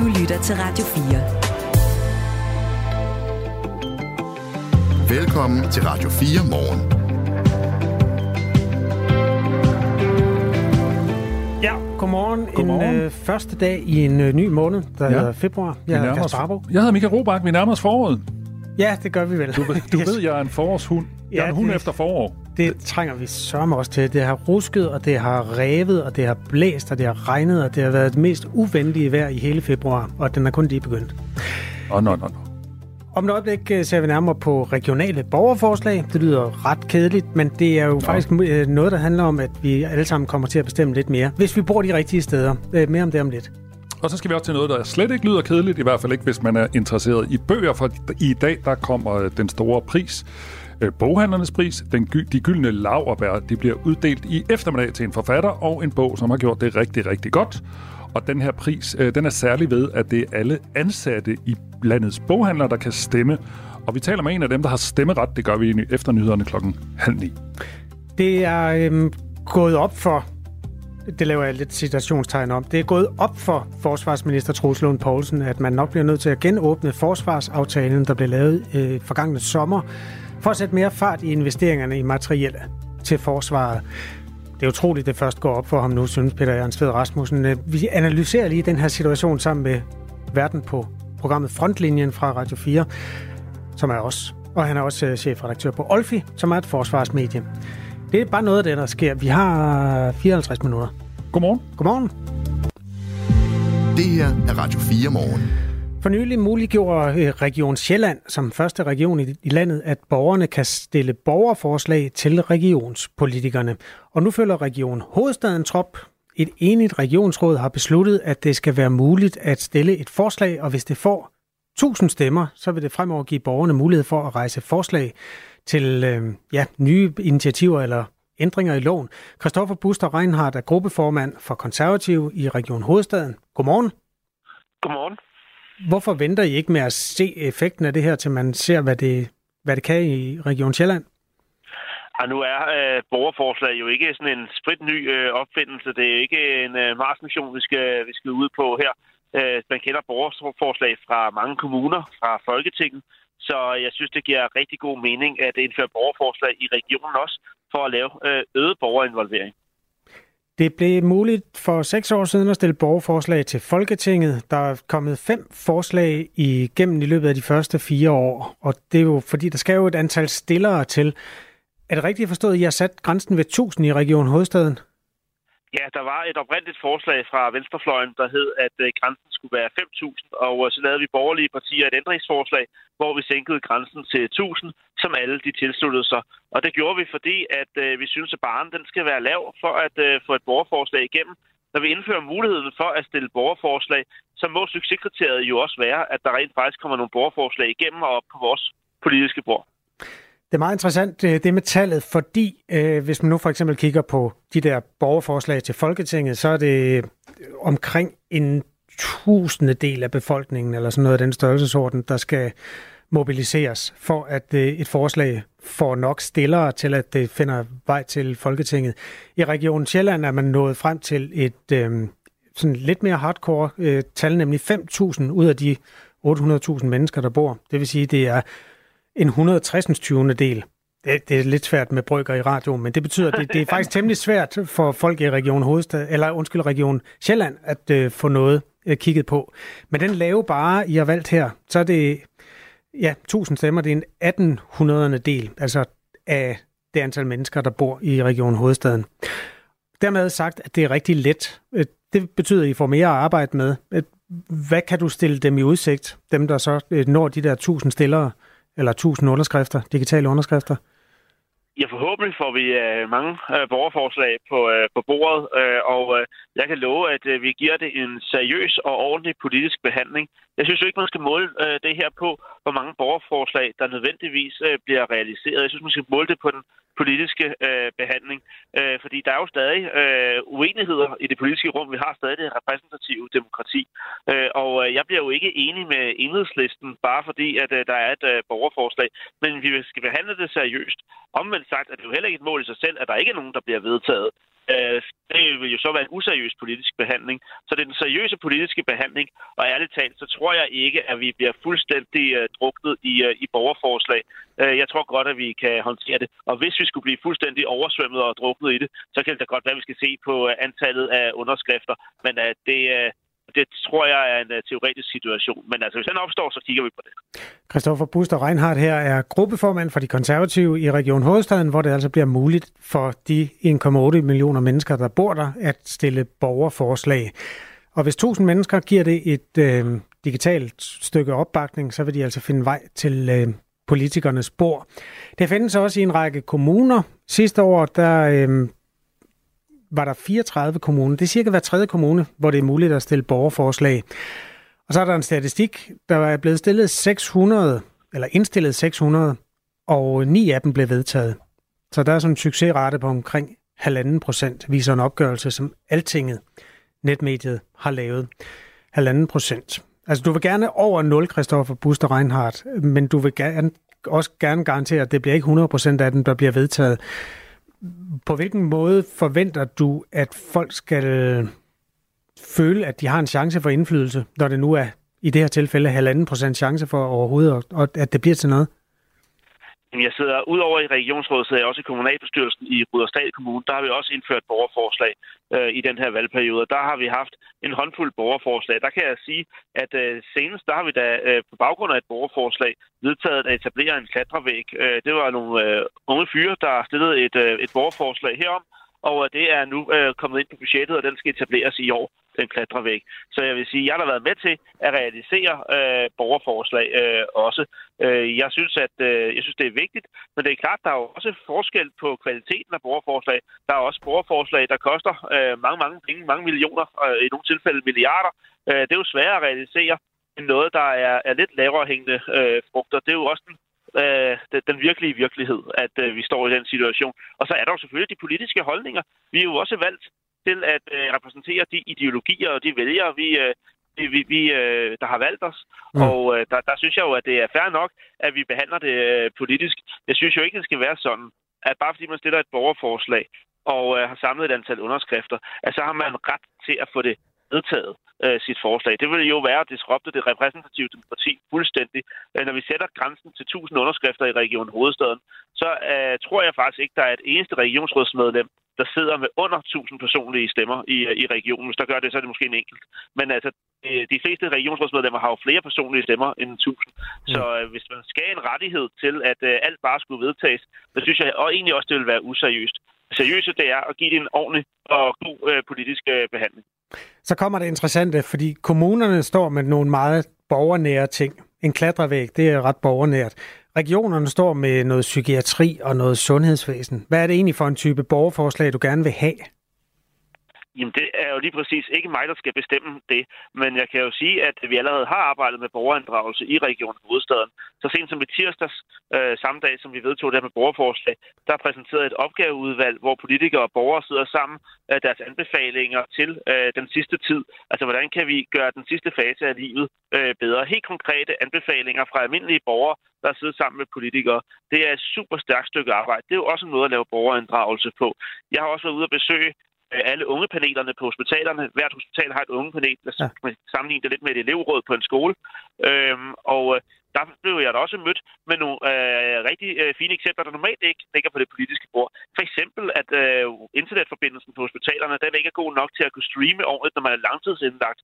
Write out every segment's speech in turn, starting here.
Du lytter til Radio 4. Velkommen til Radio 4 morgen. Ja, godmorgen. godmorgen. En øh, første dag i en øh, ny måned, der ja. hedder februar. Jeg hedder Kasper Arbo. Jeg hedder Michael Robach. Vi nærmer os foråret. Ja, det gør vi vel. Du, du yes. ved, jeg er en forårshund. Jeg ja, er en hund det, efter forår. Det trænger vi sørme også til. Det har rusket, og det har revet, og det har blæst, og det har regnet, og det har været det mest uvenlige vejr i hele februar, og den er kun lige begyndt. Åh, oh, no, no, no. Om et øjeblik øh, ser vi nærmere på regionale borgerforslag. Det lyder ret kedeligt, men det er jo ja. faktisk øh, noget, der handler om, at vi alle sammen kommer til at bestemme lidt mere, hvis vi bor de rigtige steder. Øh, mere om det om lidt. Og så skal vi også til noget, der slet ikke lyder kedeligt, i hvert fald ikke, hvis man er interesseret i bøger, for i dag der kommer den store pris, Øh, boghandlernes pris, den, de gyldne laverbær, de bliver uddelt i eftermiddag til en forfatter og en bog, som har gjort det rigtig, rigtig godt. Og den her pris, øh, den er særlig ved, at det er alle ansatte i landets boghandlere, der kan stemme. Og vi taler med en af dem, der har stemmeret. Det gør vi efter nyhederne klokken halv ni. Det er øhm, gået op for det laver jeg lidt citationstegn om. Det er gået op for forsvarsminister Troels Lund Poulsen, at man nok bliver nødt til at genåbne forsvarsaftalen, der blev lavet øh, forgangne sommer, for at sætte mere fart i investeringerne i materielle til forsvaret. Det er utroligt, det først går op for ham nu, synes Peter Ernst Rasmussen. Øh, vi analyserer lige den her situation sammen med verden på programmet Frontlinjen fra Radio 4, som er os. Og han er også øh, chefredaktør på Olfi, som er et forsvarsmedie. Det er bare noget af det, der sker. Vi har 54 minutter. Godmorgen. Godmorgen. Det her er Radio 4 morgen. For nylig muliggjorde øh, Region Sjælland som første region i landet, at borgerne kan stille borgerforslag til regionspolitikerne. Og nu følger Region Hovedstaden trop. Et enigt regionsråd har besluttet, at det skal være muligt at stille et forslag, og hvis det får 1000 stemmer, så vil det fremover give borgerne mulighed for at rejse forslag til øh, ja, nye initiativer eller ændringer i loven. Christoffer Buster Reinhardt er gruppeformand for Konservative i Region Hovedstaden. Godmorgen. Godmorgen. Hvorfor venter I ikke med at se effekten af det her, til man ser, hvad det, hvad det kan i Region Sjælland? Og nu er øh, borgerforslag jo ikke sådan en spritny øh, opfindelse. Det er ikke en øh, marsmission, vi skal, vi skal ud på her. Øh, man kender borgerforslag fra mange kommuner, fra Folketinget. Så jeg synes, det giver rigtig god mening at indføre borgerforslag i regionen også, for at lave øh, øget borgerinvolvering. Det blev muligt for seks år siden at stille borgerforslag til Folketinget. Der er kommet fem forslag igennem i løbet af de første fire år, og det er jo fordi, der skal jo et antal stillere til. Er det rigtigt forstået, at I har sat grænsen ved 1000 i Region Hovedstaden? Ja, der var et oprindeligt forslag fra Venstrefløjen, der hed, at øh, grænsen skulle være 5.000, og øh, så lavede vi borgerlige partier et ændringsforslag, hvor vi sænkede grænsen til 1.000, som alle de tilsluttede sig. Og det gjorde vi, fordi at øh, vi synes, at barnen den skal være lav for at få et borgerforslag igennem. Når vi indfører muligheden for at stille borgerforslag, så må succeskriteriet jo også være, at der rent faktisk kommer nogle borgerforslag igennem og op på vores politiske bord. Det er meget interessant, øh, det med tallet, fordi øh, hvis man nu for eksempel kigger på de der borgerforslag til Folketinget, så er det øh, omkring en tusinde del af befolkningen, eller sådan noget af den størrelsesorden, der skal mobiliseres for, at øh, et forslag får nok stillere til, at det finder vej til Folketinget. I Region Sjælland er man nået frem til et øh, sådan lidt mere hardcore øh, tal, nemlig 5.000 ud af de 800.000 mennesker, der bor. Det vil sige, det er en 160. 20. del. Det, det er lidt svært med brygger i radio, men det betyder, at det, det er faktisk temmelig svært for folk i Region Hovedstad, eller undskyld, Region Sjælland, at øh, få noget øh, kigget på. Men den lave bare, I har valgt her, så er det, ja, 1000 stemmer, det er en 1800. del, altså af det antal mennesker, der bor i Region Hovedstaden. Dermed sagt, at det er rigtig let. Øh, det betyder, at I får mere at arbejde med. Øh, hvad kan du stille dem i udsigt, dem der så øh, når de der 1000 stillere? Eller 1000 underskrifter, digitale underskrifter? Ja, forhåbentlig får vi øh, mange øh, borgerforslag på, øh, på bordet, øh, og øh, jeg kan love, at øh, vi giver det en seriøs og ordentlig politisk behandling. Jeg synes jo ikke, man skal måle øh, det her på, hvor mange borgerforslag, der nødvendigvis øh, bliver realiseret. Jeg synes, man skal måle det på den politiske øh, behandling. Øh, fordi der er jo stadig øh, uenigheder i det politiske rum. Vi har stadig det repræsentative demokrati. Øh, og øh, jeg bliver jo ikke enig med enhedslisten, bare fordi, at øh, der er et øh, borgerforslag. Men vi skal behandle det seriøst. Omvendt sagt er det jo heller ikke et mål i sig selv, at der ikke er nogen, der bliver vedtaget. Øh, det vil jo så være en useriøs politisk behandling. Så det er den seriøse politiske behandling, og ærligt talt, så tror jeg ikke, at vi bliver fuldstændig uh, druknet i, uh, i borgerforslag. Uh, jeg tror godt, at vi kan håndtere det. Og hvis vi skulle blive fuldstændig oversvømmet og druknet i det, så kan det da godt være, at vi skal se på uh, antallet af underskrifter. Men uh, det, uh, det tror jeg er en uh, teoretisk situation. Men altså, hvis den opstår, så kigger vi på det. Christoffer Buster Reinhardt her er gruppeformand for de konservative i Region Hovedstaden, hvor det altså bliver muligt for de 1,8 millioner mennesker, der bor der, at stille borgerforslag. Og hvis 1000 mennesker giver det et øh, digitalt stykke opbakning, så vil de altså finde vej til øh, politikernes bord. Det findes også i en række kommuner. Sidste år, der øh, var der 34 kommuner. Det er cirka hver tredje kommune, hvor det er muligt at stille borgerforslag. Og så er der en statistik, der er blevet stillet 600, eller indstillet 600, og ni af dem blev vedtaget. Så der er sådan en succesrate på omkring halvanden procent, viser en opgørelse, som Altinget, netmediet, har lavet. Halvanden procent. Altså du vil gerne over 0, Christoffer Buster Reinhardt, men du vil gerne, også gerne garantere, at det bliver ikke 100 procent af dem, der bliver vedtaget. På hvilken måde forventer du, at folk skal føle, at de har en chance for indflydelse, når det nu er i det her tilfælde halvanden procent chance for overhovedet, og at det bliver til noget? Jeg sidder udover i regionsrådet, sidder jeg også i kommunalbestyrelsen i Rudersdal Kommune. Der har vi også indført borgerforslag øh, i den her valgperiode. Der har vi haft en håndfuld borgerforslag. Der kan jeg sige, at øh, senest der har vi da øh, på baggrund af et borgerforslag vedtaget at etablere en klatrevæg. Øh, det var nogle øh, unge fyre, der stillede et, øh, et borgerforslag herom, og øh, det er nu øh, kommet ind på budgettet, og den skal etableres i år, den klatrevæg. Så jeg vil sige, jeg har været med til at realisere øh, borgerforslag øh, også. Øh, jeg synes, at øh, jeg synes, det er vigtigt, men det er klart, der er jo også forskel på kvaliteten af borgerforslag. Der er også borgerforslag, der koster øh, mange, mange penge, mange millioner, øh, i nogle tilfælde milliarder. Øh, det er jo sværere at realisere end noget, der er, er lidt lavere hængende øh, frugter. Det er jo også den øh, den, den virkelige virkelighed, at øh, vi står i den situation. Og så er der jo selvfølgelig de politiske holdninger. Vi er jo også valgt til at øh, repræsentere de ideologier og de vælgere, vi, øh, vi, vi, øh, der har valgt os. Mm. Og øh, der, der synes jeg jo, at det er fair nok, at vi behandler det øh, politisk. Jeg synes jo ikke, det skal være sådan, at bare fordi man stiller et borgerforslag og øh, har samlet et antal underskrifter, at så har man ret til at få det vedtaget øh, sit forslag. Det vil jo være at disrupte det repræsentative demokrati fuldstændig. Øh, når vi sætter grænsen til 1000 underskrifter i Region Hovedstaden, så øh, tror jeg faktisk ikke, der er et eneste regionsrådsmedlem, der sidder med under 1000 personlige stemmer i, i regionen. Hvis der gør det, så er det måske en enkelt. Men altså, øh, de fleste regionsrådsmedlemmer har jo flere personlige stemmer end 1000. Mm. Så øh, hvis man skal en rettighed til, at øh, alt bare skulle vedtages, så synes jeg og egentlig også, det vil være useriøst. Seriøst det er at give det en ordentlig og god øh, politisk øh, behandling. Så kommer det interessante, fordi kommunerne står med nogle meget borgernære ting. En klatrevæg, det er ret borgernært. Regionerne står med noget psykiatri og noget sundhedsvæsen. Hvad er det egentlig for en type borgerforslag, du gerne vil have? Jamen, det er jo lige præcis ikke mig, der skal bestemme det. Men jeg kan jo sige, at vi allerede har arbejdet med borgerinddragelse i Region Hovedstaden. Så sent som i tirsdags, øh, samme dag som vi vedtog det her med borgerforslag, der er præsenteret et opgaveudvalg, hvor politikere og borgere sidder sammen øh, deres anbefalinger til øh, den sidste tid. Altså, hvordan kan vi gøre den sidste fase af livet øh, bedre? Helt konkrete anbefalinger fra almindelige borgere, der sidder sammen med politikere. Det er et super stærkt stykke arbejde. Det er jo også en måde at lave borgerinddragelse på. Jeg har også været ude at besøge alle ungepanelerne på hospitalerne. Hvert hospital har et ungepanel, der ja. man sammenligne det lidt med et elevråd på en skole. Øhm, og øh, der blev jeg da også mødt med nogle øh, rigtig øh, fine eksempler, der normalt ikke ligger på det politiske bord. For eksempel, at øh, internetforbindelsen på hospitalerne, den ikke er god nok til at kunne streame ordentligt, når man er langtidsindlagt.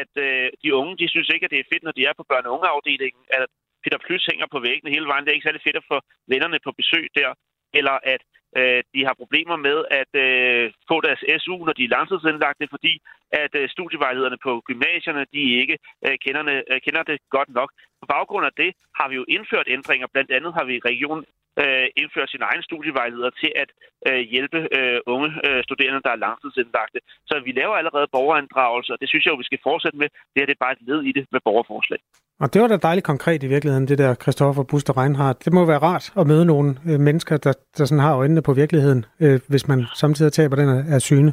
At øh, de unge, de synes ikke, at det er fedt, når de er på børne- og ungeafdelingen, at Peter Plus hænger på væggene hele vejen. Det er ikke særlig fedt at få vennerne på besøg der. Eller at Øh, de har problemer med at øh, få deres SU, når de er langtidsindlagte, fordi at øh, studievejlederne på gymnasierne de ikke øh, kender, øh, kender det godt nok. På baggrund af det har vi jo indført ændringer. Blandt andet har vi i øh, indført sin egen studievejleder til at øh, hjælpe øh, unge øh, studerende, der er langtidsindlagte. Så vi laver allerede borgerinddragelse, og det synes jeg jo, vi skal fortsætte med. Det her det er bare et led i det med borgerforslag. Og det var da dejligt konkret i virkeligheden, det der Christoffer Buster Reinhardt. Det må være rart at møde nogle øh, mennesker, der, der sådan har øjnene på virkeligheden, øh, hvis man samtidig taber den af syne.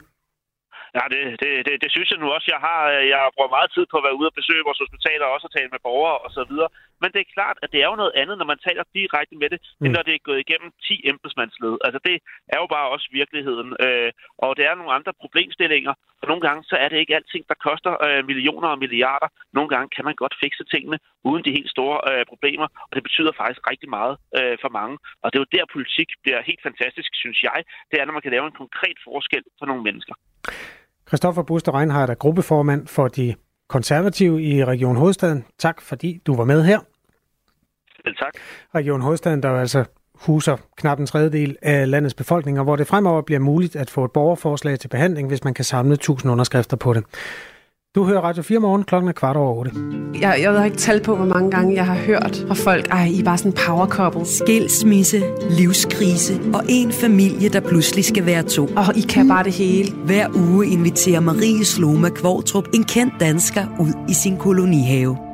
Ja, det, det, det, det synes jeg nu også. Jeg har jeg bruger meget tid på at være ude og besøge vores hospitaler og også at tale med borgere og så videre. Men det er klart, at det er jo noget andet, når man taler direkte med det, mm. end når det er gået igennem 10 embedsmandsled. Altså det er jo bare også virkeligheden. Øh, og det er nogle andre problemstillinger. Og nogle gange så er det ikke alting, der koster øh, millioner og milliarder. Nogle gange kan man godt fikse tingene uden de helt store øh, problemer. Og det betyder faktisk rigtig meget øh, for mange. Og det er jo der, politik bliver helt fantastisk, synes jeg. Det er, når man kan lave en konkret forskel for nogle mennesker. Christoffer Buster Reinhardt er gruppeformand for de konservative i Region Hovedstaden. Tak fordi du var med her. Selv tak. Region Hovedstaden, der altså huser knap en tredjedel af landets befolkning, og hvor det fremover bliver muligt at få et borgerforslag til behandling, hvis man kan samle 1000 underskrifter på det. Du hører Radio 4 morgen klokken er kvart over 8. Jeg, jeg ved ikke tal på, hvor mange gange jeg har hørt fra folk, ej, I er bare sådan en power couple. Skilsmisse, livskrise og en familie, der pludselig skal være to. Og I kan bare det hele. Hver uge inviterer Marie Sloma Kvortrup en kendt dansker ud i sin kolonihave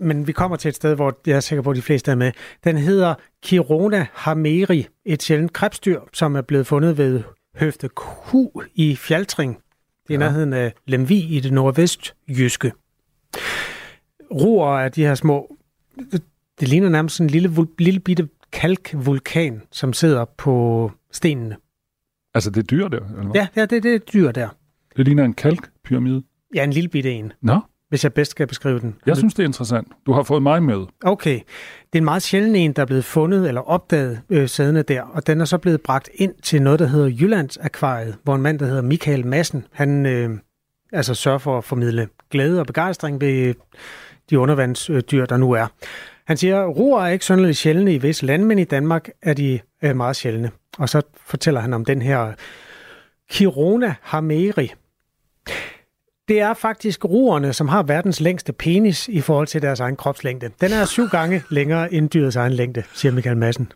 men vi kommer til et sted, hvor jeg er sikker på, at de fleste er med. Den hedder Kirona hameri, et sjældent krebsdyr, som er blevet fundet ved høfte Q i Fjaltring. Det er ja. nærheden af Lemvi i det nordvestjyske. Roer af de her små... Det, det ligner nærmest en lille, lille bitte kalkvulkan, som sidder på stenene. Altså det er dyr der? Eller hvad? Ja, ja det, det er dyr der. Det ligner en kalkpyramide? Ja, en lille bitte en. Nå hvis jeg bedst skal beskrive den. Jeg synes, det er interessant. Du har fået mig med. Okay. Det er en meget sjælden en, der er blevet fundet eller opdaget øh, sædene der, og den er så blevet bragt ind til noget, der hedder Jyllands Akvariet, hvor en mand, der hedder Michael Madsen, han øh, altså sørger for at formidle glæde og begejstring ved de undervandsdyr, der nu er. Han siger, roer er ikke synderligt sjældne i visse lande, men i Danmark er de øh, meget sjældne. Og så fortæller han om den her Kirona hameri, det er faktisk ruerne, som har verdens længste penis i forhold til deres egen kropslængde. Den er syv gange længere end dyrets egen længde, siger Michael Madsen.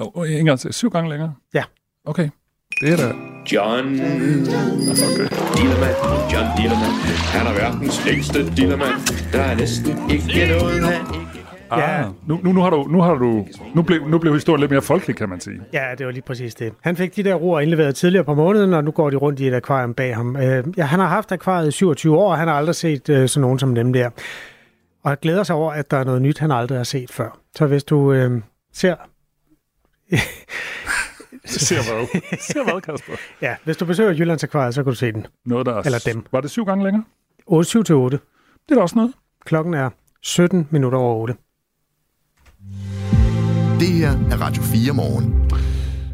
Oh, oh, en gang til. Syv gange længere? Ja. Okay. Det er da... John okay. Dillermand, John Dillermand. Han er verdens længste Dillermand. Der er næsten ikke noget, han ikke Ah, ja. nu, nu, nu, har du, nu, har du, nu, blev, nu blev historien lidt mere folkelig, kan man sige. Ja, det var lige præcis det. Han fik de der roer indleveret tidligere på måneden, og nu går de rundt i et akvarium bag ham. Øh, ja, han har haft akvariet i 27 år, og han har aldrig set øh, sådan nogen som dem der. Og jeg glæder sig over, at der er noget nyt, han aldrig har set før. Så hvis du øh, ser... ser hvad? ser hvad, Kasper? Ja, hvis du besøger Jyllands Akvariet, så kan du se den. Noget, der er... Eller dem. Var det syv gange længere? 8, 7 til 8. Det er da også noget. Klokken er 17 minutter over 8. Det her er Radio 4 morgen.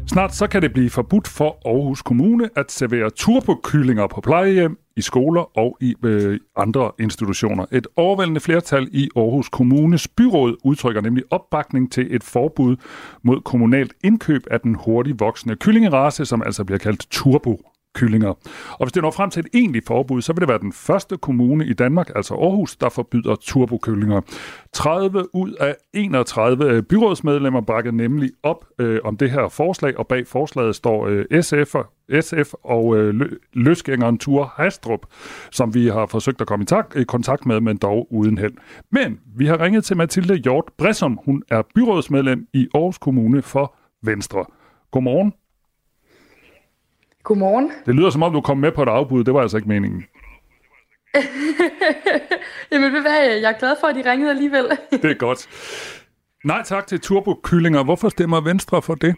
Snart så kan det blive forbudt for Aarhus Kommune at servere turbokyllinger på plejehjem, i skoler og i øh, andre institutioner. Et overvældende flertal i Aarhus Kommunes byråd udtrykker nemlig opbakning til et forbud mod kommunalt indkøb af den hurtigt voksende kyllingerace, som altså bliver kaldt turbo kyllinger. Og hvis det når frem til et egentligt forbud, så vil det være den første kommune i Danmark, altså Aarhus, der forbyder turbokyllinger. 30 ud af 31 øh, byrådsmedlemmer bakker nemlig op øh, om det her forslag, og bag forslaget står øh, SF, SF og øh, løsgængeren Tur Hastrup, som vi har forsøgt at komme i, tak, i kontakt med, men dog uden held. Men vi har ringet til Mathilde Hjort Bressom. Hun er byrådsmedlem i Aarhus Kommune for Venstre. Godmorgen. Godmorgen. Det lyder som om, du kom med på et afbud. Det var altså ikke meningen. Jamen ved hvad, jeg er glad for, at de ringede alligevel. det er godt. Nej tak til turbokyllinger. Hvorfor stemmer Venstre for det?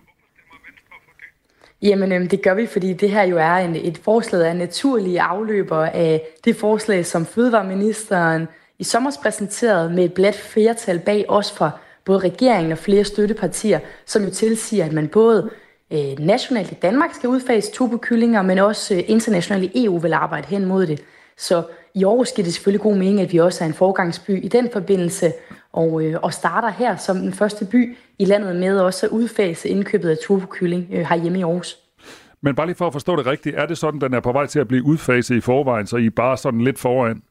Jamen, øhm, det gør vi, fordi det her jo er en, et forslag af naturlige afløber af det forslag, som Fødevareministeren i sommer præsenterede med et blæt flertal bag os fra både regeringen og flere støttepartier, som jo tilsiger, at man både øh, nationalt i Danmark skal udfase turbokyllinger, men også øh, internationalt i EU vil arbejde hen mod det. Så i Aarhus giver det selvfølgelig god mening, at vi også er en forgangsby i den forbindelse, og, øh, og starter her som den første by i landet med også at udfase indkøbet af turbokylling øh, herhjemme i Aarhus. Men bare lige for at forstå det rigtigt, er det sådan, at den er på vej til at blive udfaset i forvejen, så I er bare sådan lidt foran?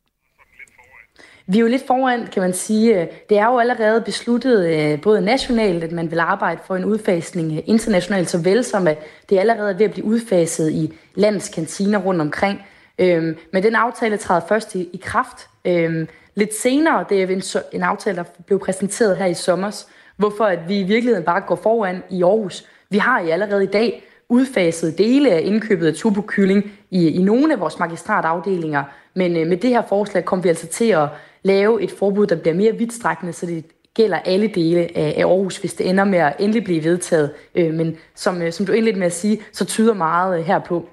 Vi er jo lidt foran, kan man sige. Det er jo allerede besluttet øh, både nationalt, at man vil arbejde for en udfasning øh, internationalt, såvel som at det allerede er ved at blive udfaset i landets kantiner rundt omkring. Øhm, men den aftale træder først i, kraft øhm, lidt senere. Det er en, en aftale, der blev præsenteret her i sommer, hvorfor at vi i virkeligheden bare går foran i Aarhus. Vi har i allerede i dag udfaset dele af indkøbet af turbokylling i, i nogle af vores magistratafdelinger, men øh, med det her forslag kommer vi altså til at lave et forbud, der bliver mere vidtstrækkende, så det gælder alle dele af, af Aarhus, hvis det ender med at endelig blive vedtaget. Øh, men som, øh, som du indledte med at sige, så tyder meget øh, herpå.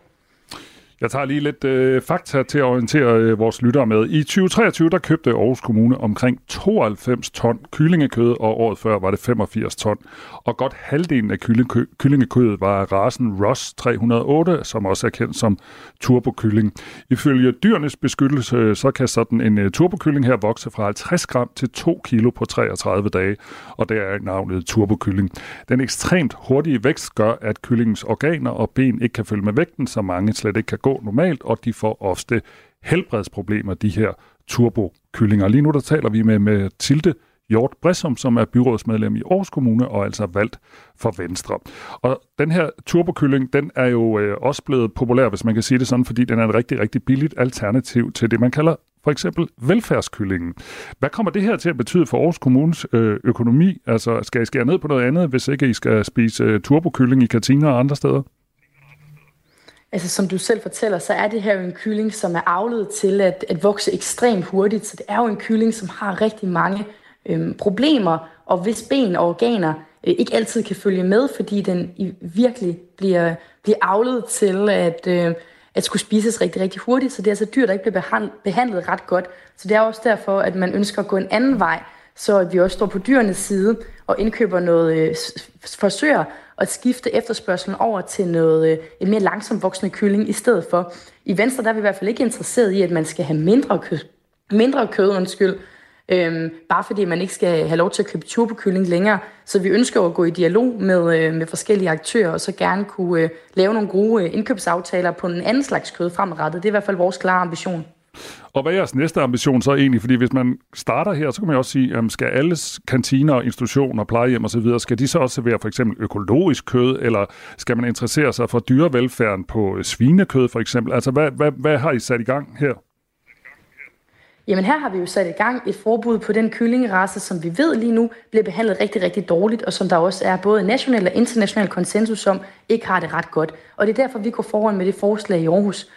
Jeg tager lige lidt øh, fakta til at orientere øh, vores lyttere med. I 2023 der købte Aarhus Kommune omkring 92 ton kyllingekød, og året før var det 85 ton. Og godt halvdelen af kyllingekø- kyllingekødet var rasen Ross 308, som også er kendt som turbokylling. Ifølge dyrenes beskyttelse, så kan sådan en øh, turbokylling her vokse fra 50 gram til 2 kilo på 33 dage, og det er navnet turbokylling. Den ekstremt hurtige vækst gør, at kyllingens organer og ben ikke kan følge med vægten, så mange slet ikke kan gå gå normalt, og de får ofte helbredsproblemer, de her turbokyllinger. Lige nu der taler vi med, med Tilde Hjort Bressum, som er byrådsmedlem i Aarhus Kommune og altså valgt for Venstre. Og den her turbokylling, den er jo øh, også blevet populær, hvis man kan sige det sådan, fordi den er et rigtig, rigtig billigt alternativ til det, man kalder for eksempel velfærdskyllingen. Hvad kommer det her til at betyde for Aarhus Kommunes øh, økonomi? Altså, skal I skære ned på noget andet, hvis ikke I skal spise øh, turbokylling i kantiner og andre steder? Altså som du selv fortæller, så er det her jo en kylling, som er avlet til at, at vokse ekstremt hurtigt. Så det er jo en kylling, som har rigtig mange øhm, problemer, og hvis ben og organer øh, ikke altid kan følge med, fordi den i, virkelig bliver, bliver avlet til at, øh, at skulle spises rigtig, rigtig hurtigt. Så det er altså dyr, der ikke bliver behandlet ret godt. Så det er også derfor, at man ønsker at gå en anden vej, så at vi også står på dyrenes side og indkøber noget, øh, forsøger at skifte efterspørgselen over til noget, øh, en mere langsomt voksende kylling i stedet for. I Venstre der er vi i hvert fald ikke interesseret i, at man skal have mindre kød, mindre kød undskyld, øhm, bare fordi man ikke skal have lov til at købe turbokylling længere. Så vi ønsker at gå i dialog med, øh, med forskellige aktører, og så gerne kunne øh, lave nogle gode øh, indkøbsaftaler på en anden slags kød fremadrettet. Det er i hvert fald vores klare ambition. Og hvad er jeres næste ambition så egentlig? Fordi hvis man starter her, så kan man jo også sige, jamen, skal alle kantiner, institutioner, plejehjem osv., skal de så også servere for eksempel økologisk kød, eller skal man interessere sig for dyrevelfærden på øh, svinekød for eksempel? Altså hvad, hvad, hvad har I sat i gang her? Jamen her har vi jo sat i gang et forbud på den kyllingerace, som vi ved lige nu bliver behandlet rigtig, rigtig dårligt, og som der også er både national og international konsensus om, ikke har det ret godt. Og det er derfor, vi går foran med det forslag i Aarhus.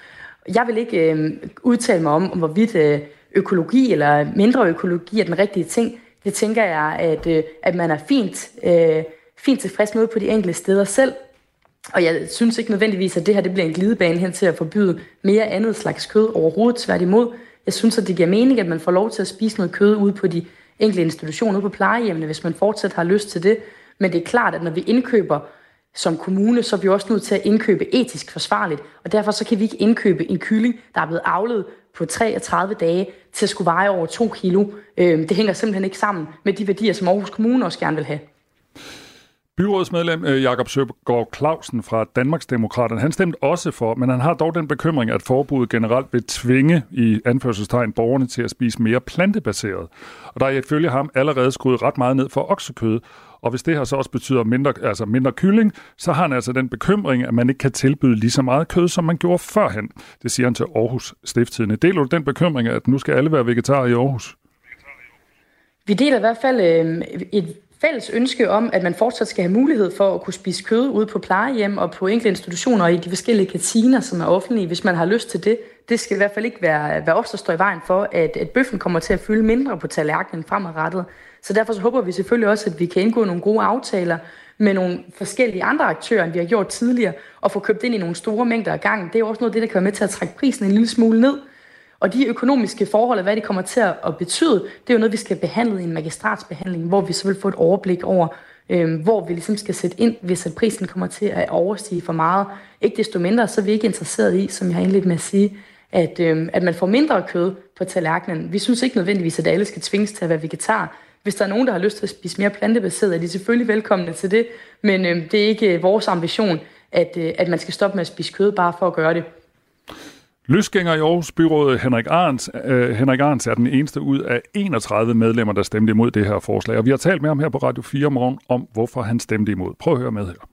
Jeg vil ikke øh, udtale mig om, om hvorvidt øh, økologi eller mindre økologi er den rigtige ting. Det tænker jeg, at, øh, at man er fint, øh, fint tilfreds med på de enkelte steder selv. Og jeg synes ikke nødvendigvis, at det her det bliver en glidebane hen til at forbyde mere andet slags kød overhovedet. Tværtimod, jeg synes, at det giver mening, at man får lov til at spise noget kød ude på de enkelte institutioner, ude på plejehjemmene, hvis man fortsat har lyst til det. Men det er klart, at når vi indkøber som kommune, så er vi også nødt til at indkøbe etisk forsvarligt. Og derfor så kan vi ikke indkøbe en kylling, der er blevet avlet på 33 dage til at skulle veje over 2 kilo. Øhm, det hænger simpelthen ikke sammen med de værdier, som Aarhus Kommune også gerne vil have. Byrådsmedlem øh, Jakob Søbergaard Clausen fra Danmarksdemokraterne, han stemte også for, men han har dog den bekymring, at forbuddet generelt vil tvinge i anførselstegn borgerne til at spise mere plantebaseret. Og der er ifølge ham allerede skruet ret meget ned for oksekød, og hvis det her så også betyder mindre, altså mindre kylling, så har han altså den bekymring, at man ikke kan tilbyde lige så meget kød, som man gjorde førhen. Det siger han til Aarhus Stifttidende. Deler du den bekymring, at nu skal alle være vegetarer i Aarhus? Vi deler i hvert fald øh, et fælles ønske om, at man fortsat skal have mulighed for at kunne spise kød ude på plejehjem og på enkelte institutioner og i de forskellige kantiner, som er offentlige, hvis man har lyst til det. Det skal i hvert fald ikke være, være os, der står i vejen for, at, at bøffen kommer til at fylde mindre på tallerkenen fremadrettet. Så derfor så håber vi selvfølgelig også, at vi kan indgå nogle gode aftaler med nogle forskellige andre aktører, end vi har gjort tidligere, og få købt ind i nogle store mængder af gang. Det er også noget af det, der kan være med til at trække prisen en lille smule ned. Og de økonomiske forhold, og hvad det kommer til at betyde, det er jo noget, vi skal behandle i en magistratsbehandling, hvor vi så vil få et overblik over, øh, hvor vi ligesom skal sætte ind, hvis at prisen kommer til at overstige for meget. Ikke desto mindre, så er vi ikke interesseret i, som jeg har indledt med at sige, at, øh, at man får mindre kød på tallerkenen. Vi synes ikke nødvendigvis, at alle skal tvinges til at være vegetar. Hvis der er nogen, der har lyst til at spise mere plantebaseret, er de selvfølgelig velkomne til det, men øh, det er ikke øh, vores ambition, at, øh, at man skal stoppe med at spise kød bare for at gøre det. Løsgænger i Aarhus Byråd, Henrik Arns, øh, Henrik Arns er den eneste ud af 31 medlemmer, der stemte imod det her forslag. Og vi har talt med ham her på Radio 4 morgen om, hvorfor han stemte imod. Prøv at høre med her.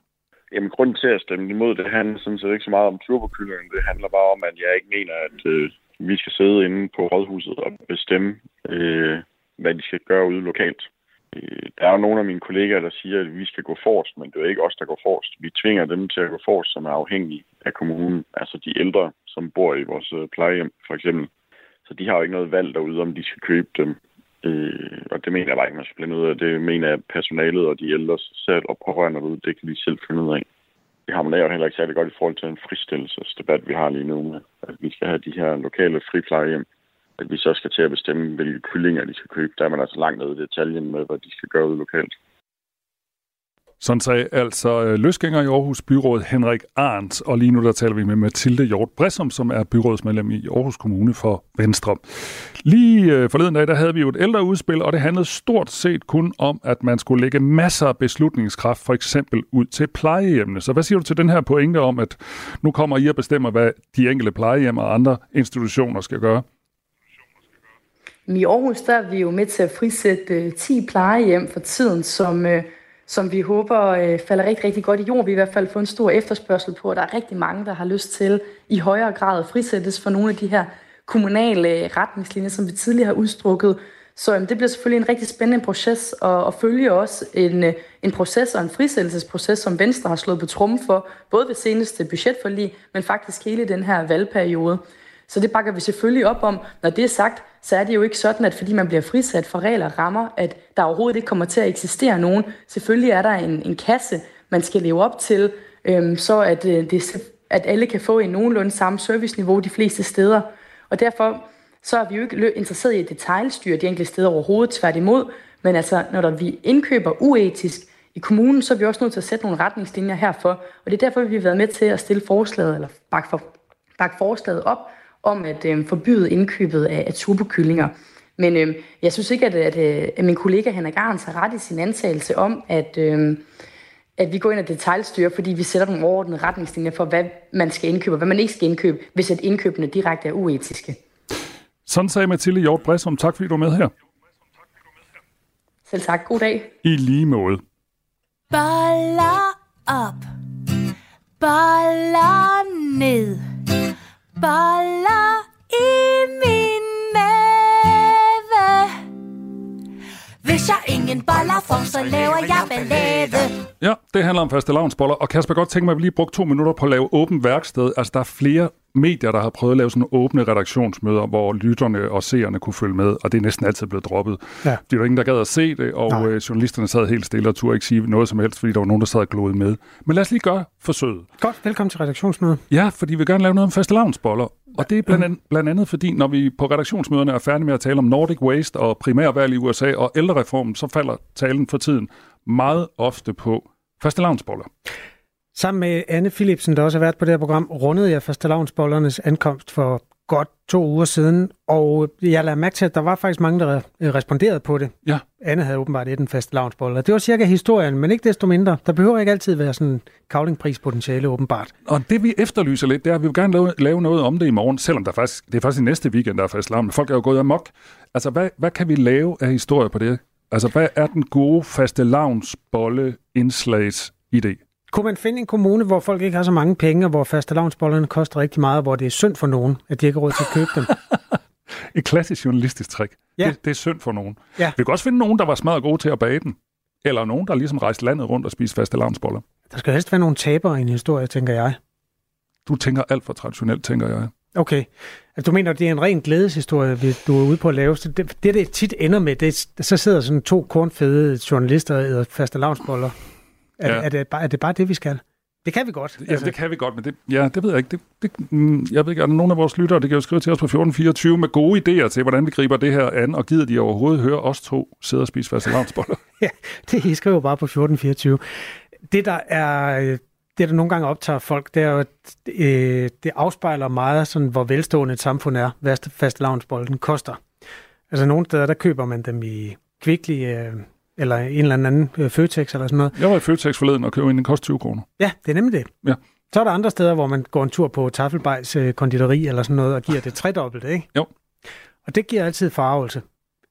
Jamen, grunden til at stemme imod, det handler sådan set ikke så meget om turbokyllingen. Det handler bare om, at jeg ikke mener, at øh, vi skal sidde inde på rådhuset og bestemme, øh, hvad de skal gøre ude lokalt. Øh, der er jo nogle af mine kollegaer, der siger, at vi skal gå forrest, men det er ikke os, der går forrest. Vi tvinger dem til at gå forrest, som er afhængige af kommunen. Altså de ældre, som bor i vores øh, plejehjem, for eksempel. Så de har jo ikke noget valg derude, om de skal købe dem. Øh, og det mener jeg bare ikke, man skal blinde ud af. Det mener jeg, personalet og de ældre selv og pårørende ud, det kan de selv finde ud af. Det harmonerer jo heller ikke særlig godt i forhold til en fristillelsesdebat, vi har lige nu med, at vi skal have de her lokale friplejehjem at vi så skal til at bestemme, hvilke kyllinger de skal købe. Der er man altså langt nede i detaljen med, hvad de skal gøre ud lokalt. Sådan sagde altså øh, løsgænger i Aarhus Byråd Henrik Arndt, og lige nu der taler vi med Mathilde Hjort Bressum, som er byrådsmedlem i Aarhus Kommune for Venstre. Lige øh, forleden dag, der havde vi jo et ældre udspil, og det handlede stort set kun om, at man skulle lægge masser af beslutningskraft, for eksempel ud til plejehjemmene. Så hvad siger du til den her pointe om, at nu kommer I og bestemmer, hvad de enkelte plejehjem og andre institutioner skal gøre? I Aarhus der er vi jo med til at frisætte øh, 10 plejehjem for tiden, som, øh, som vi håber øh, falder rigtig, rigtig godt i jorden. Vi har i hvert fald fået en stor efterspørgsel på, og der er rigtig mange, der har lyst til i højere grad at frisættes for nogle af de her kommunale øh, retningslinjer, som vi tidligere har udstrukket. Så øhm, det bliver selvfølgelig en rigtig spændende proces, og, og følge også en, øh, en proces og en frisættelsesproces, som Venstre har slået på trum for, både ved seneste budgetforlig, men faktisk hele den her valgperiode. Så det bakker vi selvfølgelig op om. Når det er sagt, så er det jo ikke sådan, at fordi man bliver frisat for regler og rammer, at der overhovedet ikke kommer til at eksistere nogen. Selvfølgelig er der en, en kasse, man skal leve op til, øhm, så at, øh, det, at alle kan få en nogenlunde samme serviceniveau de fleste steder. Og derfor så er vi jo ikke interesseret i at detaljstyre de enkelte steder overhovedet, tværtimod. Men altså, når der vi indkøber uetisk i kommunen, så er vi også nødt til at sætte nogle retningslinjer herfor. Og det er derfor, vi har været med til at stille forslaget, eller bakke, for, bakke forslaget op, om at øh, forbyde indkøbet af, af turbokyllinger. Men øh, jeg synes ikke, at, at, at min kollega Henrik Arns har ret i sin antagelse om, at, øh, at vi går ind og detaljstyrer, fordi vi sætter nogle overordnede retningslinjer for, hvad man skal indkøbe og hvad man ikke skal indkøbe, hvis at indkøbene direkte er uetiske. Sådan sagde Mathilde Hjort Bresum. Tak fordi du er med her. Selv tak. God dag. I lige måde. Baller op. Baller ned boller i min mave. Hvis jeg ingen boller får, så laver jeg ballade. Ja, det handler om faste lavnsboller. Og Kasper, godt tænke mig, at vi lige brugte to minutter på at lave åbent værksted. Altså, der er flere medier, der har prøvet at lave sådan åbne redaktionsmøder, hvor lytterne og seerne kunne følge med, og det er næsten altid blevet droppet. Ja. Det var ingen, der gad at se det, og øh, journalisterne sad helt stille og turde ikke sige noget som helst, fordi der var nogen, der sad og glodede med. Men lad os lige gøre forsøget. Godt, velkommen til redaktionsmødet. Ja, fordi vi vil gerne lave noget om faste lavnsboller. Og det er blandt andet, blandt andet fordi, når vi på redaktionsmøderne er færdige med at tale om Nordic Waste og primærvalg i USA og ældrereformen, så falder talen for tiden meget ofte på faste lavnsboller. Sammen med Anne Philipsen, der også har været på det her program, rundede jeg fastelavnsbollernes ankomst for godt to uger siden, og jeg lader mærke til, at der var faktisk mange, der responderede på det. Ja. Anne havde åbenbart et en fastelavnsboller. Det var cirka historien, men ikke desto mindre. Der behøver ikke altid være sådan kavlingprispotentiale åbenbart. Og det vi efterlyser lidt, det er, at vi vil gerne lave, lave noget om det i morgen, selvom der faktisk, det er faktisk i næste weekend, der er fastelavn. Folk er jo gået amok. Altså, hvad, hvad kan vi lave af historie på det? Altså, hvad er den gode fastelavnsbolle indslags idé? Kunne man finde en kommune, hvor folk ikke har så mange penge, og hvor fastelavnsbollerne koster rigtig meget, og hvor det er synd for nogen, at de ikke har råd til at købe dem? Et klassisk journalistisk trick. Ja. Det, det er synd for nogen. Ja. Vi kan også finde nogen, der var smadret gode til at bage den. Eller nogen, der ligesom rejste landet rundt og spiste fastelavnsboller. Der skal helst være nogle tabere i en historie, tænker jeg. Du tænker alt for traditionelt, tænker jeg. Okay. Altså, du mener, det er en ren glædeshistorie, du er ude på at lave. Så det, det, det tit ender med, det, så sidder sådan to kornfede journalister og æder fastelavnsboller er, ja. er, det, bare, er det bare det, vi skal? Det kan vi godt. Ja, altså. det kan vi godt, men det, ja, det ved jeg ikke. Det, det, mm, jeg ved ikke, er der nogen af vores lyttere, det kan jo skrive til os på 1424 med gode idéer til, hvordan vi griber det her an, og gider de overhovedet høre os to sidde og spise fastelavnsboller? ja, det I skriver bare på 1424. Det, der er det, der nogle gange optager folk, det er jo, at øh, det afspejler meget, sådan, hvor velstående et samfund er, hvad fastelavnsbollen koster. Altså nogle steder, der køber man dem i Kvickly, øh, eller en eller anden øh, Føtex eller sådan noget. Jeg var i Føtex forleden og købte en, den koster 20 kroner. Ja, det er nemlig det. Ja. Så er der andre steder, hvor man går en tur på Taffelbejs øh, konditori eller sådan noget, og giver det tredobbelt, ikke? Jo. Og det giver altid farvelse.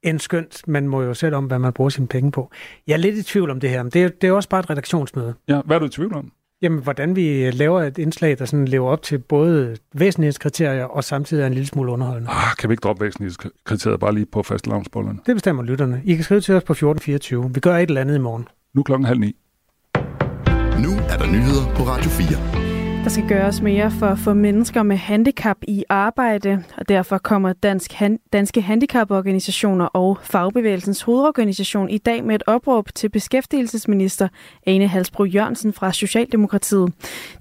En skønt, man må jo selv om, hvad man bruger sine penge på. Jeg er lidt i tvivl om det her, men det er, det er også bare et redaktionsmøde. Ja, hvad er du i tvivl om? Jamen, hvordan vi laver et indslag, der sådan lever op til både væsentlighedskriterier og samtidig er en lille smule underholdende. Ah, kan vi ikke droppe væsentlighedskriteriet bare lige på fastelavnsbollerne? Det bestemmer lytterne. I kan skrive til os på 1424. Vi gør et eller andet i morgen. Nu klokken halv ni. Nu er der nyheder på Radio 4. Der skal gøres mere for at få mennesker med handicap i arbejde, og derfor kommer Dansk Han- Danske Handicaporganisationer og Fagbevægelsens hovedorganisation i dag med et opråb til beskæftigelsesminister Ane Halsbro Jørgensen fra Socialdemokratiet.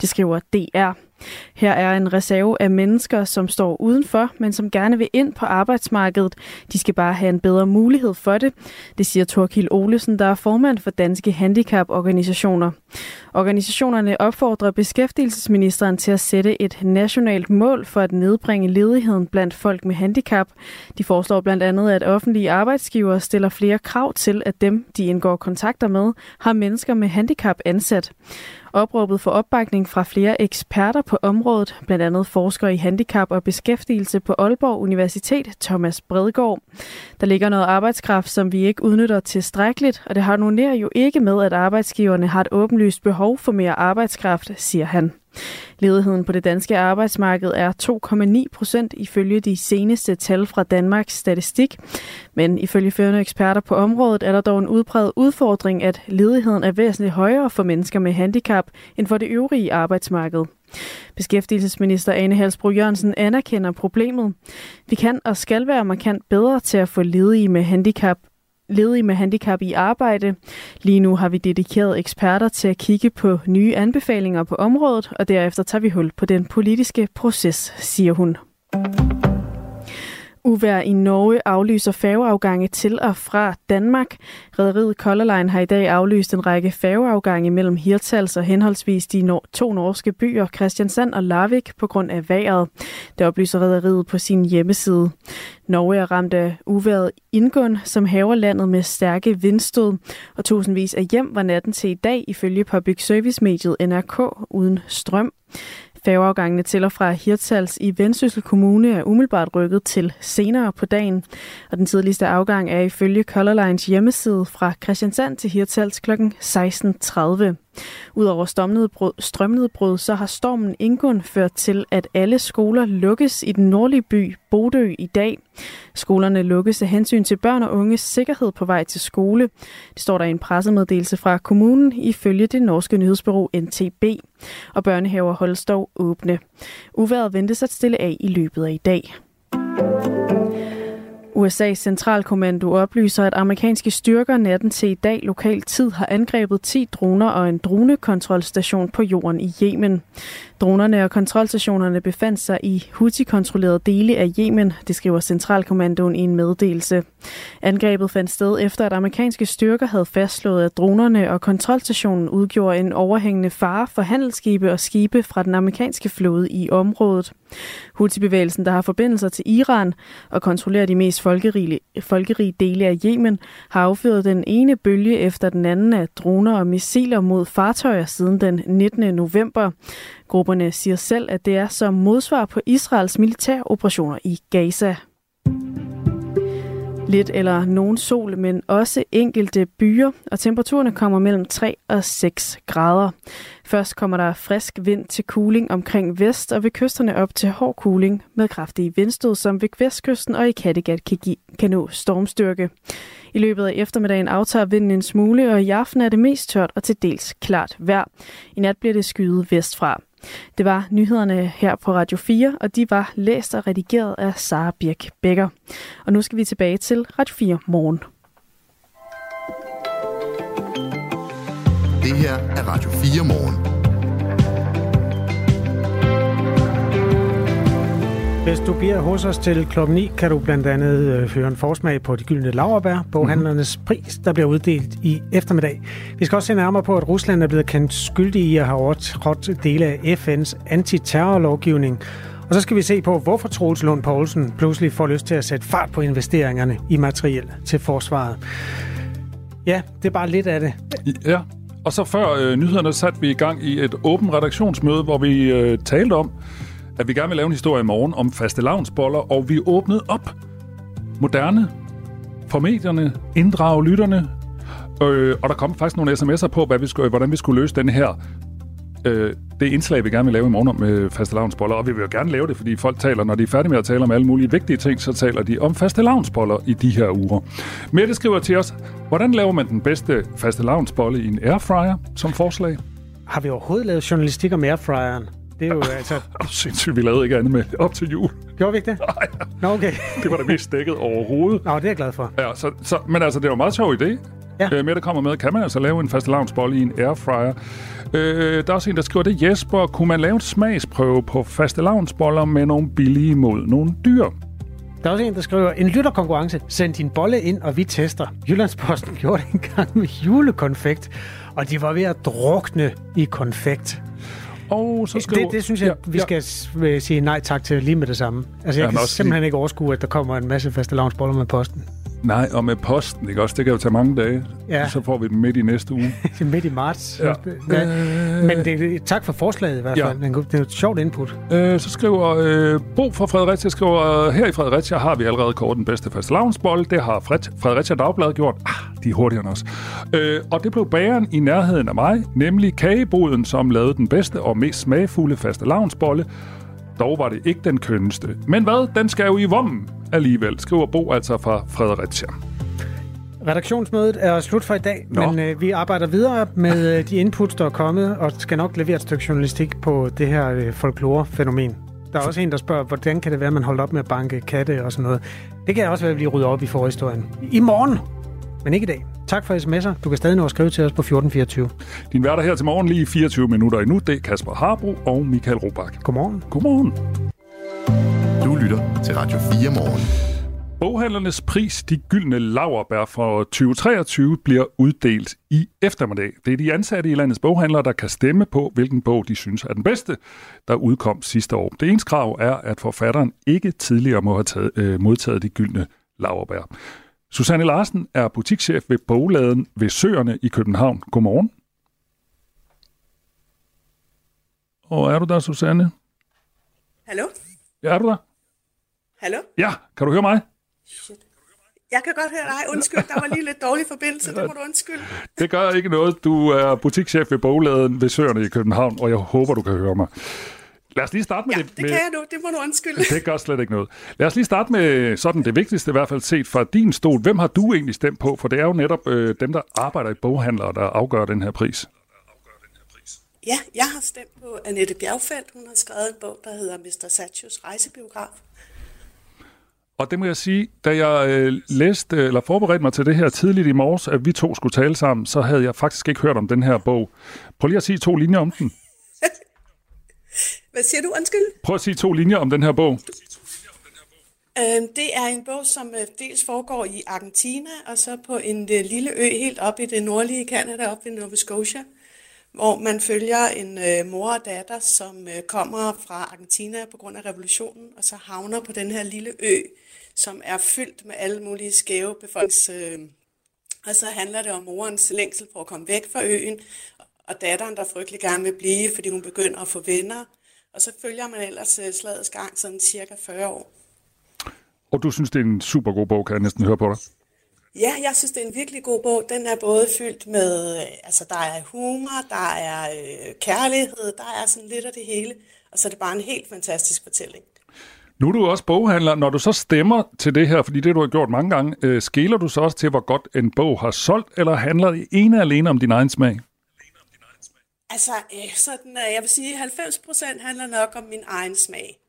Det skriver DR. Her er en reserve af mennesker, som står udenfor, men som gerne vil ind på arbejdsmarkedet. De skal bare have en bedre mulighed for det. Det siger Torkil Olesen, der er formand for Danske Handicaporganisationer. Organisationerne opfordrer beskæftigelsesministeren til at sætte et nationalt mål for at nedbringe ledigheden blandt folk med handicap. De foreslår blandt andet, at offentlige arbejdsgivere stiller flere krav til, at dem, de indgår kontakter med, har mennesker med handicap ansat. Opråbet for opbakning fra flere eksperter på området, blandt andet forsker i handicap og beskæftigelse på Aalborg Universitet, Thomas Bredgaard. Der ligger noget arbejdskraft, som vi ikke udnytter tilstrækkeligt, og det harmonerer jo ikke med, at arbejdsgiverne har et åbenlyst behov for mere arbejdskraft, siger han. Ledigheden på det danske arbejdsmarked er 2,9 procent ifølge de seneste tal fra Danmarks Statistik. Men ifølge førende eksperter på området er der dog en udbredt udfordring, at ledigheden er væsentligt højere for mennesker med handicap end for det øvrige arbejdsmarked. Beskæftigelsesminister Ane Halsbro Jørgensen anerkender problemet. Vi kan og skal være markant bedre til at få ledige med handicap ledige med handicap i arbejde. Lige nu har vi dedikeret eksperter til at kigge på nye anbefalinger på området, og derefter tager vi hul på den politiske proces, siger hun. Uvær i Norge aflyser færgeafgange til og fra Danmark. Rederiet Color Line har i dag aflyst en række færgeafgange mellem Hirtals og henholdsvis de to norske byer, Kristiansand og Larvik, på grund af vejret. Det oplyser rederiet på sin hjemmeside. Norge er ramt af uværet Ingun, som haver landet med stærke vindstød, og tusindvis af hjem var natten til i dag ifølge public service-mediet NRK uden strøm. Færgeafgangene til og fra Hirtals i Vendsyssel Kommune er umiddelbart rykket til senere på dagen, og den tidligste afgang er ifølge Color Lines hjemmeside fra Christiansand til Hirtals kl. 16.30. Udover strømnedbrud, strømnedbrud, så har stormen Ingun ført til, at alle skoler lukkes i den nordlige by Bodø i dag. Skolerne lukkes af hensyn til børn og unges sikkerhed på vej til skole. Det står der i en pressemeddelelse fra kommunen ifølge det norske nyhedsbureau NTB. Og børnehaver holdes dog åbne. Uværet ventes at stille af i løbet af i dag. USA's centralkommando oplyser, at amerikanske styrker natten til i dag lokal tid har angrebet 10 droner og en dronekontrolstation på jorden i Yemen. Dronerne og kontrolstationerne befandt sig i Houthi-kontrollerede dele af Yemen, det skriver centralkommandoen i en meddelelse. Angrebet fandt sted efter, at amerikanske styrker havde fastslået, at dronerne og kontrolstationen udgjorde en overhængende fare for handelsskibe og skibe fra den amerikanske flåde i området. Houthi-bevægelsen, der har forbindelser til Iran og kontrollerer de mest folkerige, folkerige dele af Yemen, har affyret den ene bølge efter den anden af droner og missiler mod fartøjer siden den 19. november. Grupperne siger selv, at det er som modsvar på Israels militæroperationer i Gaza. Lidt eller nogen sol, men også enkelte byer, og temperaturerne kommer mellem 3 og 6 grader. Først kommer der frisk vind til cooling omkring vest, og ved kysterne op til hård cooling med kraftige vindstød, som ved vestkysten og i Kattegat kan, give, kan nå stormstyrke. I løbet af eftermiddagen aftager vinden en smule, og i aften er det mest tørt og til dels klart vejr. I nat bliver det skyet vestfra. Det var nyhederne her på Radio 4, og de var læst og redigeret af Sara Birk Becker. Og nu skal vi tilbage til Radio 4 morgen. Det her er Radio 4 morgen. Hvis du bliver hos os til klokken 9, kan du blandt andet øh, høre en forsmag på de gyldne laverbær, boghandlernes pris, der bliver uddelt i eftermiddag. Vi skal også se nærmere på, at Rusland er blevet kendt skyldig i at have overtrådt dele af FN's antiterrorlovgivning. Og så skal vi se på, hvorfor Troels Lund Poulsen pludselig får lyst til at sætte fart på investeringerne i materiel til forsvaret. Ja, det er bare lidt af det. Ja, og så før øh, nyhederne satte vi i gang i et åbent redaktionsmøde, hvor vi øh, talte om, at vi gerne vil lave en historie i morgen om faste lavnsboller, og vi åbnede op. Moderne for medierne, inddrage lytterne, øh, og der kom faktisk nogle sms'er på, hvad vi skulle, hvordan vi skulle løse den her øh, det indslag, vi gerne vil lave i morgen med faste lavnsboller, og vi vil jo gerne lave det, fordi folk taler, når de er færdige med at tale om alle mulige vigtige ting, så taler de om faste lavnsboller i de her uger. Mette skriver til os, hvordan laver man den bedste faste lavnsbolle i en airfryer som forslag? Har vi overhovedet lavet journalistik om airfryeren? Det er jo altså... Oh, sindssygt, vi lavede ikke andet med op til jul. Gjorde vi ikke det? Nej. Nå, okay. det var det mest dækket overhovedet. Nå, det er jeg glad for. Ja, så, så, men altså, det jo en meget sjov idé. Ja. Øh, Mette kommer med, kan man altså lave en fast lavnsbolle i en airfryer. Øh, der er også en, der skriver det. Jesper, kunne man lave en smagsprøve på faste lavnsboller med nogle billige mod nogle dyr? Der er også en, der skriver, en lytterkonkurrence. Send din bolle ind, og vi tester. Jyllandsposten gjorde det engang med julekonfekt, og de var ved at drukne i konfekt. Og så skriver... Det, det synes jeg, Ja, vi ja. skal ja. sige nej tak til lige med det samme. Altså, jeg Ja, kan simpelthen ikke overskue, at der kommer en masse faste lavnsboller med posten. Nej, og med posten, ikke også? Det kan jo tage mange dage. Ja. Så får vi den midt i næste uge. Midt i marts. Ja. Ja. Men det, tak for forslaget i hvert Ja. fald. Er god- Det er et sjovt input. Øh, så skriver øh, Bo fra Fredericia, skriver, her i Fredericia har vi allerede kort den bedste faste lavnsbolle. Det har Fred, Fredericia Dagblad gjort. Ah, de er hurtigere end os. Øh, og det blev bageren i nærheden af mig, nemlig kageboden, som lavede den bedste og mest smagfulde faste lavnsbolle. Dog var det ikke den kønneste. Men hvad? Den skal jo i vommen alligevel, skriver Bo altså fra Fredericia. Redaktionsmødet er slut for i dag, Nå. men øh, vi arbejder videre med øh, de inputs, der er kommet, og skal nok levere et stykke journalistik på det her øh, folklore-fænomen. Der er også en, der spørger, hvordan kan det være, at man holdt op med at banke katte og sådan noget. Det kan også være, at vi rydder op i forhistorien. I morgen, men ikke i dag. Tak for sms'er. Du kan stadig nå at skrive til os på 1424. Din værter her til morgen lige 24 minutter endnu, det er Kasper Harbro og Michael Robach. Godmorgen. Godmorgen. Lytter til Radio 4 morgen. Boghandlernes pris, de gyldne laverbær for 2023, bliver uddelt i eftermiddag. Det er de ansatte i landets boghandlere, der kan stemme på, hvilken bog de synes er den bedste, der udkom sidste år. Det eneste krav er, at forfatteren ikke tidligere må have taget, øh, modtaget de gyldne laverbær. Susanne Larsen er butikschef ved Bogladen ved Søerne i København. Godmorgen. Og er du der, Susanne? Hallo? Ja, er du der? Hallo? Ja, kan du høre mig? Jeg kan godt høre dig. Undskyld, der var lige lidt dårlig forbindelse. Det må du undskylde. Det gør ikke noget. Du er butikschef ved Bogladen ved Søerne i København, og jeg håber, du kan høre mig. Lad os lige starte med Ja, det. det med... kan jeg nu. Det må du undskylde. Det gør slet ikke noget. Lad os lige starte med sådan det vigtigste, i hvert fald set fra din stol. Hvem har du egentlig stemt på? For det er jo netop øh, dem, der arbejder i boghandlere, der afgør den her pris. Ja, jeg har stemt på Annette Bjergfeldt. Hun har skrevet en bog, der hedder Mr. Satchos rejsebiograf. Og det må jeg sige, da jeg øh, læste, eller forberedte mig til det her tidligt i morges, at vi to skulle tale sammen, så havde jeg faktisk ikke hørt om den her bog. Prøv lige at sige to linjer om den. Hvad siger du? Undskyld. Prøv at sige to linjer om den her bog. Øhm, Det er en bog, som øh, dels foregår i Argentina, og så på en øh, lille ø helt op i det nordlige Canada, op i Nova Scotia, hvor man følger en øh, mor og datter, som øh, kommer fra Argentina på grund af revolutionen, og så havner på den her lille ø, som er fyldt med alle mulige skæve befolknings... Øh, og så handler det om morens længsel for at komme væk fra øen, og datteren, der frygtelig gerne vil blive, fordi hun begynder at få venner. Og så følger man ellers øh, slagets gang sådan cirka 40 år. Og du synes, det er en super god bog, kan jeg næsten høre på dig. Ja, jeg synes, det er en virkelig god bog. Den er både fyldt med, øh, altså der er humor, der er øh, kærlighed, der er sådan lidt af det hele. Og så er det bare en helt fantastisk fortælling. Nu er du også boghandler. Når du så stemmer til det her, fordi det du har gjort mange gange, øh, skæler du så også til, hvor godt en bog har solgt, eller handler det ene alene om din egen smag? Altså, øh, sådan, øh, jeg vil sige, 90% handler nok om min egen smag.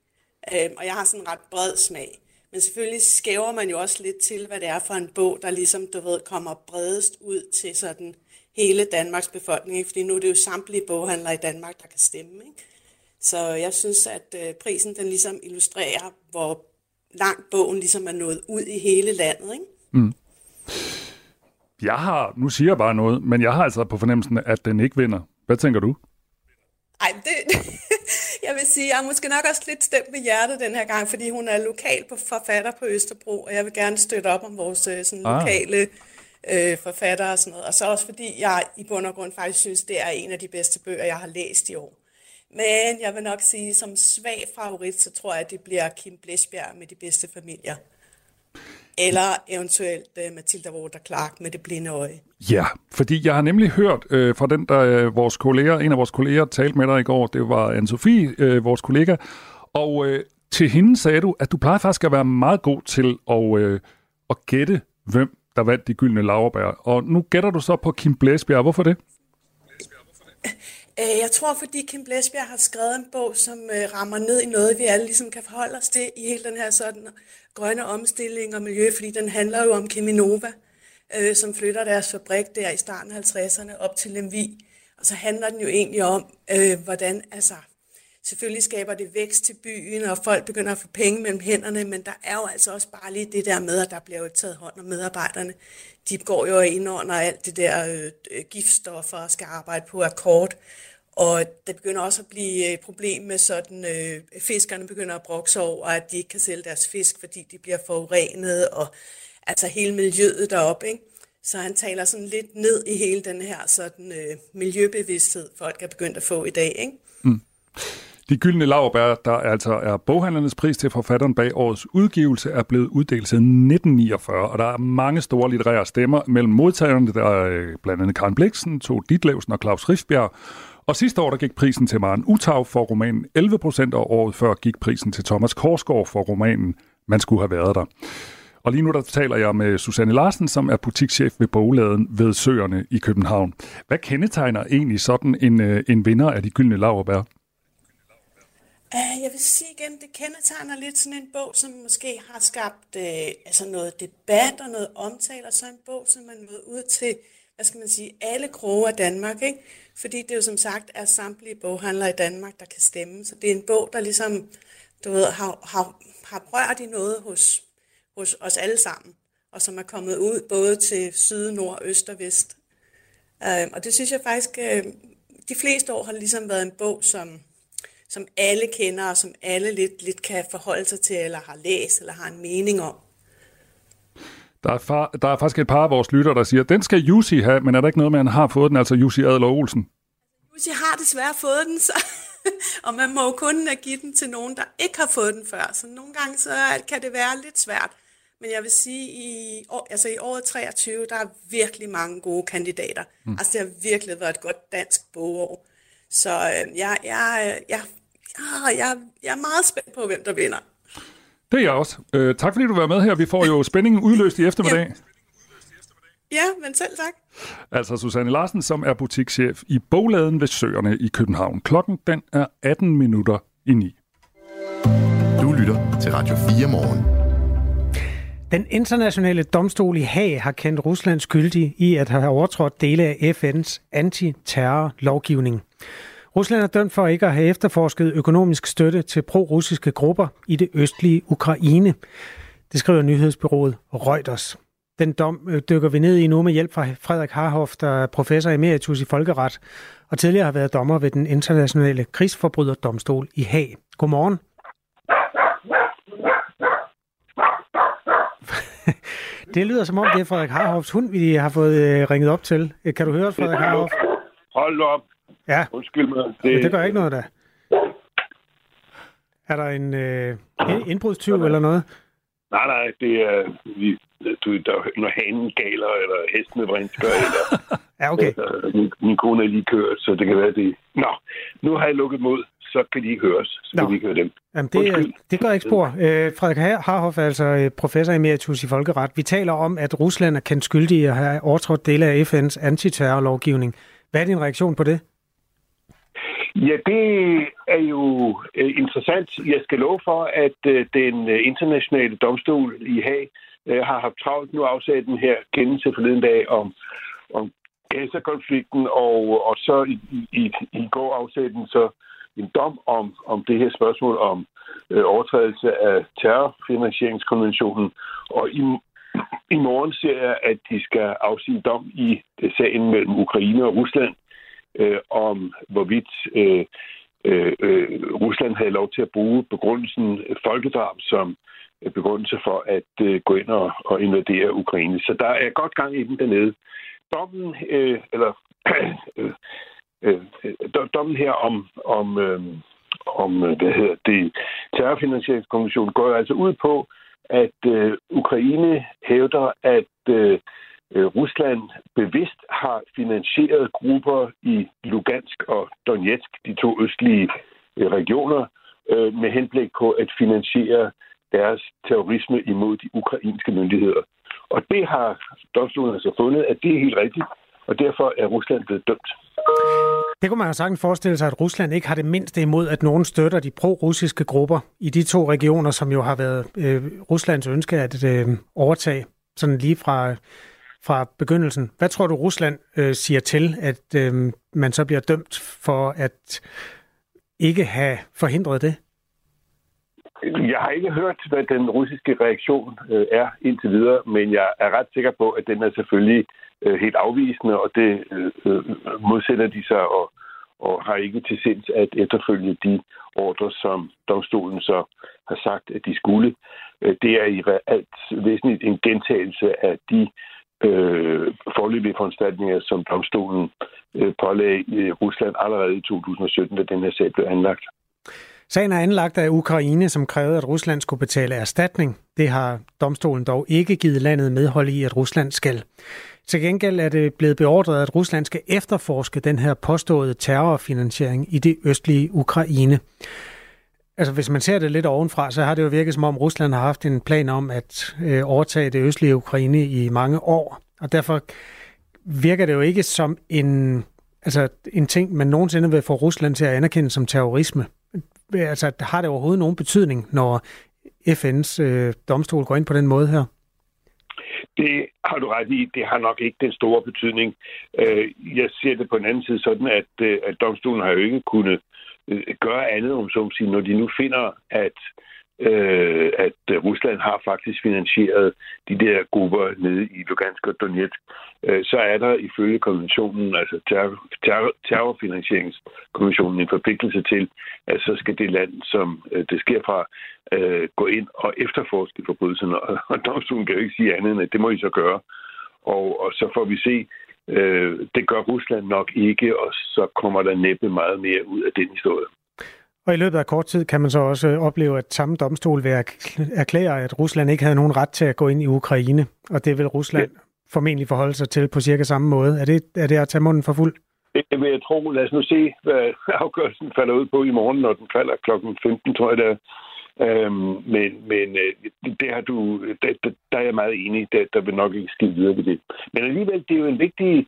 Øh, og jeg har sådan en ret bred smag. Men selvfølgelig skæver man jo også lidt til, hvad det er for en bog, der ligesom, du ved, kommer bredest ud til sådan hele Danmarks befolkning. Ikke? Fordi nu er det jo samtlige boghandlere i Danmark, der kan stemme. Ikke? Så jeg synes, at øh, prisen den ligesom illustrerer, hvor langt bogen ligesom er nået ud i hele landet. Ikke? Mm. Jeg har, nu siger jeg bare noget, men jeg har altså på fornemmelsen, at den ikke vinder. Hvad tænker du? Ej, det, jeg vil sige, jeg er måske nok også lidt stemt med hjertet den her gang, fordi hun er lokal på forfatter på Østerbro, og jeg vil gerne støtte op om vores øh, sådan, Ah. lokale øh, forfatter og sådan noget. Og så også fordi jeg i bund og grund faktisk synes, det er en af de bedste bøger, jeg har læst i år. Men jeg vil nok sige, som svag favorit, så tror jeg, at det bliver Kim Blæsbjerg med de bedste familier. Eller eventuelt uh, Mathilda Walter Clark med det blinde øje. Ja, fordi jeg har nemlig hørt øh, fra den, der øh, vores kolleger, en af vores kolleger talte med dig i går, det var anne Sofie, øh, vores kollega, og øh, til hende sagde du, at du plejer faktisk at være meget god til at, øh, at gætte, hvem der vandt de gyldne laverbær. Og nu gætter du så på Kim Blæsbjerg. Hvorfor det? Øh, jeg tror, fordi Kim Blæsbjerg har skrevet en bog, som øh, rammer ned i noget, vi alle ligesom kan forholde os til i hele den her sådan grønne omstilling og miljø, fordi den handler jo om Keminova, øh, som flytter deres fabrik der i starten af 50'erne op til Lemvi. Og så handler den jo egentlig om, hvordan, altså, selvfølgelig skaber det vækst til byen, og folk begynder at få penge mellem hænderne, men der er jo altså også bare lige det der med, at der bliver jo taget hånd om medarbejderne. De går jo ind under alt det der øh, giftstoffer og skal arbejde på akkord. Og det begynder også at blive øh, et problem med sådan, øh, fiskerne begynder at brokse over, at de ikke kan sælge deres fisk, fordi de bliver forurenet, og altså hele miljøet deroppe, ikke? Så han taler sådan lidt ned i hele den her sådan, øh, miljøbevidsthed, folk er begyndt at få i dag, ikke? Mm. De gyldne laverbær, der altså er boghandlernes pris til forfatteren bag årets udgivelse, er blevet uddelt siden 1949, og der er mange store litterære stemmer mellem modtagerne, der er blandt andet Karen Bliksen, To Ditlevsen og Claus Rifbjerg, og sidste år der gik prisen til Maren Utav for romanen 11 procent, og året før gik prisen til Thomas Korsgaard for romanen Man skulle have været der. Og lige nu der taler jeg med Susanne Larsen, som er butikschef ved bogladen ved Søerne i København. Hvad kendetegner egentlig sådan en, øh, en vinder af de gyldne laverbær? Uh, jeg vil sige igen, det kendetegner lidt sådan en bog, som måske har skabt uh, altså noget debat og noget omtale, og så en bog, som man møder ud til, hvad skal man sige, alle kroge af Danmark, ikke? Fordi det jo som sagt er samtlige boghandlere i Danmark, der kan stemme. Så det er en bog, der ligesom, du ved, har, har, har rørt i noget hos, hos os alle sammen, og som er kommet ud både til syd, nord, øst og vest. Øh, og det synes jeg faktisk, øh, de fleste år har ligesom været en bog, som som alle kender, og som alle lidt, lidt kan forholde sig til, eller har læst, eller har en mening om. Der er, far, der er faktisk et par af vores lytter, der siger, den skal Jussi have, men er der ikke noget med, at han har fået den, altså Jussi Adler Olsen? Jussi har desværre fået den, så, og man må jo kun give den til nogen, der ikke har fået den før. Så nogle gange så kan det være lidt svært. Men jeg vil sige, i, år, altså i året 23, der er virkelig mange gode kandidater. Mm. Altså det har virkelig været et godt dansk bogår. Så øh, jeg, jeg, jeg, jeg, jeg, jeg er meget spændt på, hvem der vinder. Det er jeg også. Øh, tak fordi du var med her. Vi får jo spændingen udløst i eftermiddag. Ja. Ja, men selv tak. Altså Susanne Larsen, som er butikschef i Bogladen ved Søerne i København. Klokken den er 18 minutter i 9. Du lytter til Radio 4 morgen. Den internationale domstol i Haag har kendt Rusland skyldig i at have overtrådt dele af FN's antiterrorlovgivning. Rusland er dømt for ikke at have efterforsket økonomisk støtte til pro-russiske grupper i det østlige Ukraine. Det skriver nyhedsbyrået Reuters. Den dom øh, dykker vi ned i nu med hjælp fra Frederik Harhoff, der er professor emeritus i folkeret, og tidligere har været dommer ved den internationale krigsforbryderdomstol i Haag. Godmorgen. det lyder som om, det er Frederik Harhoffs hund, vi har fået øh, ringet op til. Kan du høre Frederik Harhoff? Hold op. Ja. Undskyld mig. Det, ja, det gør ikke noget da. Er der en øh, indbrudstyv eller noget? Nej, nej, det er... Vi, du, der, når hanen galer, eller hestene vrinsker, eller... ja, okay. Eller, min, min kone er lige kørt, så det kan være det. Nå, nu har jeg lukket mod, så kan de ikke høres. Så Nå. kan ikke høre dem. Jamen, det, det gør ikke spor. Øh, Frederik Harhoff er altså øh, professor emeritus i folkeret. Vi taler om, at Rusland er kendt skyldig at have overtrådt dele af FN's antiterrorlovgivning. Hvad er din reaktion på det? Ja, det er jo øh, interessant. Jeg skal love for, at øh, den øh, internationale domstol i Haag øh, har haft travlt nu afsat den her kendelse forleden dag om, om Gaza-konflikten, og, og så i, i, i går afsat den så en dom om, om det her spørgsmål om øh, overtrædelse af terrorfinansieringskonventionen. Og i, i morgen ser jeg, at de skal afsige dom i øh, sagen mellem Ukraine og Rusland øh, om hvorvidt øh, øh, øh, Rusland havde lov til at bruge begrundelsen øh, folkedrab som øh, begrundelse for at øh, gå ind og, og invadere Ukraine. Så der er godt gang i den dernede. Dommen, øh, eller øh, øh, dommen her om, om, øh, om hvad hedder det, terrorfinansieringskommissionen går altså ud på, at øh, Ukraine hævder, at øh, Øh, Rusland bevidst har finansieret grupper i Lugansk og Donetsk, de to østlige øh, regioner, øh, med henblik på at finansiere deres terrorisme imod de ukrainske myndigheder. Og det har domstolen altså fundet, at det er helt rigtigt, og derfor er Rusland blevet dømt. Det kunne man jo sagtens forestille sig, at Rusland ikke har det mindste imod, at nogen støtter de pro-russiske grupper i de to regioner, som jo har været øh, Ruslands ønske at øh, overtage, sådan lige fra, fra begyndelsen. Hvad tror du, Rusland øh, siger til, at øh, man så bliver dømt for at ikke have forhindret det? Jeg har ikke hørt, hvad den russiske reaktion øh, er indtil videre, men jeg er ret sikker på, at den er selvfølgelig øh, helt afvisende, og det øh, øh modsætter de sig og, og har ikke til sinds at efterfølge de ordre, som domstolen så har sagt, at de skulle. Øh, det er i alt væsentligt en gentagelse af de øh, Øh, forløbige foranstaltninger, som domstolen øh, pålagde i Rusland allerede i 2017, da den her sag blev anlagt. Sagen er anlagt af Ukraine, som krævede, at Rusland skulle betale erstatning. Det har domstolen dog ikke givet landet medhold i, at Rusland skal. Til gengæld er det blevet beordret, at Rusland skal efterforske den her påståede terrorfinansiering i det østlige Ukraine. Altså hvis man ser det lidt ovenfra, så har det jo virket som om Rusland har haft en plan om at øh, overtage det østlige Ukraine i mange år. Og derfor virker det jo ikke som en, altså en ting, man nogensinde vil få Rusland til at anerkende som terrorisme. Altså har det overhovedet nogen betydning, når FN's øh, domstol går ind på den måde her? Det har du ret i. Det har nok ikke den store betydning. Øh, jeg ser det på en anden side sådan, at, øh, at domstolen har jo ikke kunnet øh, Øh, gøre andet, om så sige, når de nu finder, at øh, at øh, Rusland har faktisk finansieret de der grupper nede i Lugansk og Donetsk, øh, så er der ifølge konventionen, altså terror, terror, terrorfinansieringskonventionen, en forpligtelse til, at så skal det land, som øh, det sker fra, øh, gå ind og efterforske forbrydelserne. Og, og domstolen kan jo ikke sige andet end, at det må I så gøre. Og, og så får vi se, øh, det gør Rusland nok ikke, og så kommer der næppe meget mere ud af den historie. Og i løbet af kort tid kan man så også opleve, at samme domstol vil erklære, at Rusland ikke havde nogen ret til at gå ind i Ukraine. Og det vil Rusland ja. formentlig forholde sig til på cirka samme måde. Er det, er det at tage munden for fuld? Det vil jeg tro. Lad os nu se, hvad afgørelsen falder ud på i morgen, når den falder klokken 15, tror jeg det er. Øhm, men men øh, det har du, der, der er jeg meget enig. Der, der vil nok ikke ske videre ved det. Men alligevel, det er jo en vigtig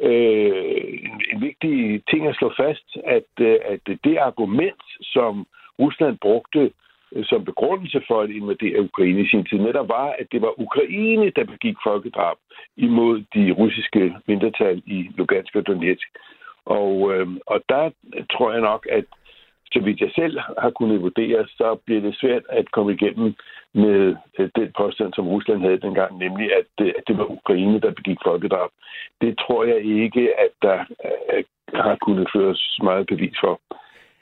øh, en, en vigtig ting at slå fast, at, øh, at det argument, som Rusland brugte øh, som begrundelse for at invadere Ukraine i sin tid, netop var, at det var Ukraine, der begik folkedrab imod de russiske mindretal i Lugansk og Donetsk. Og, øh, og der tror jeg nok, at så vidt jeg selv har kunnet vurdere, så bliver det svært at komme igennem med øh, den påstand, som Rusland havde dengang, nemlig at, øh, at det var Ukraine, der begik folkedrab. Det tror jeg ikke, at der øh, har kunnet føres meget bevis for.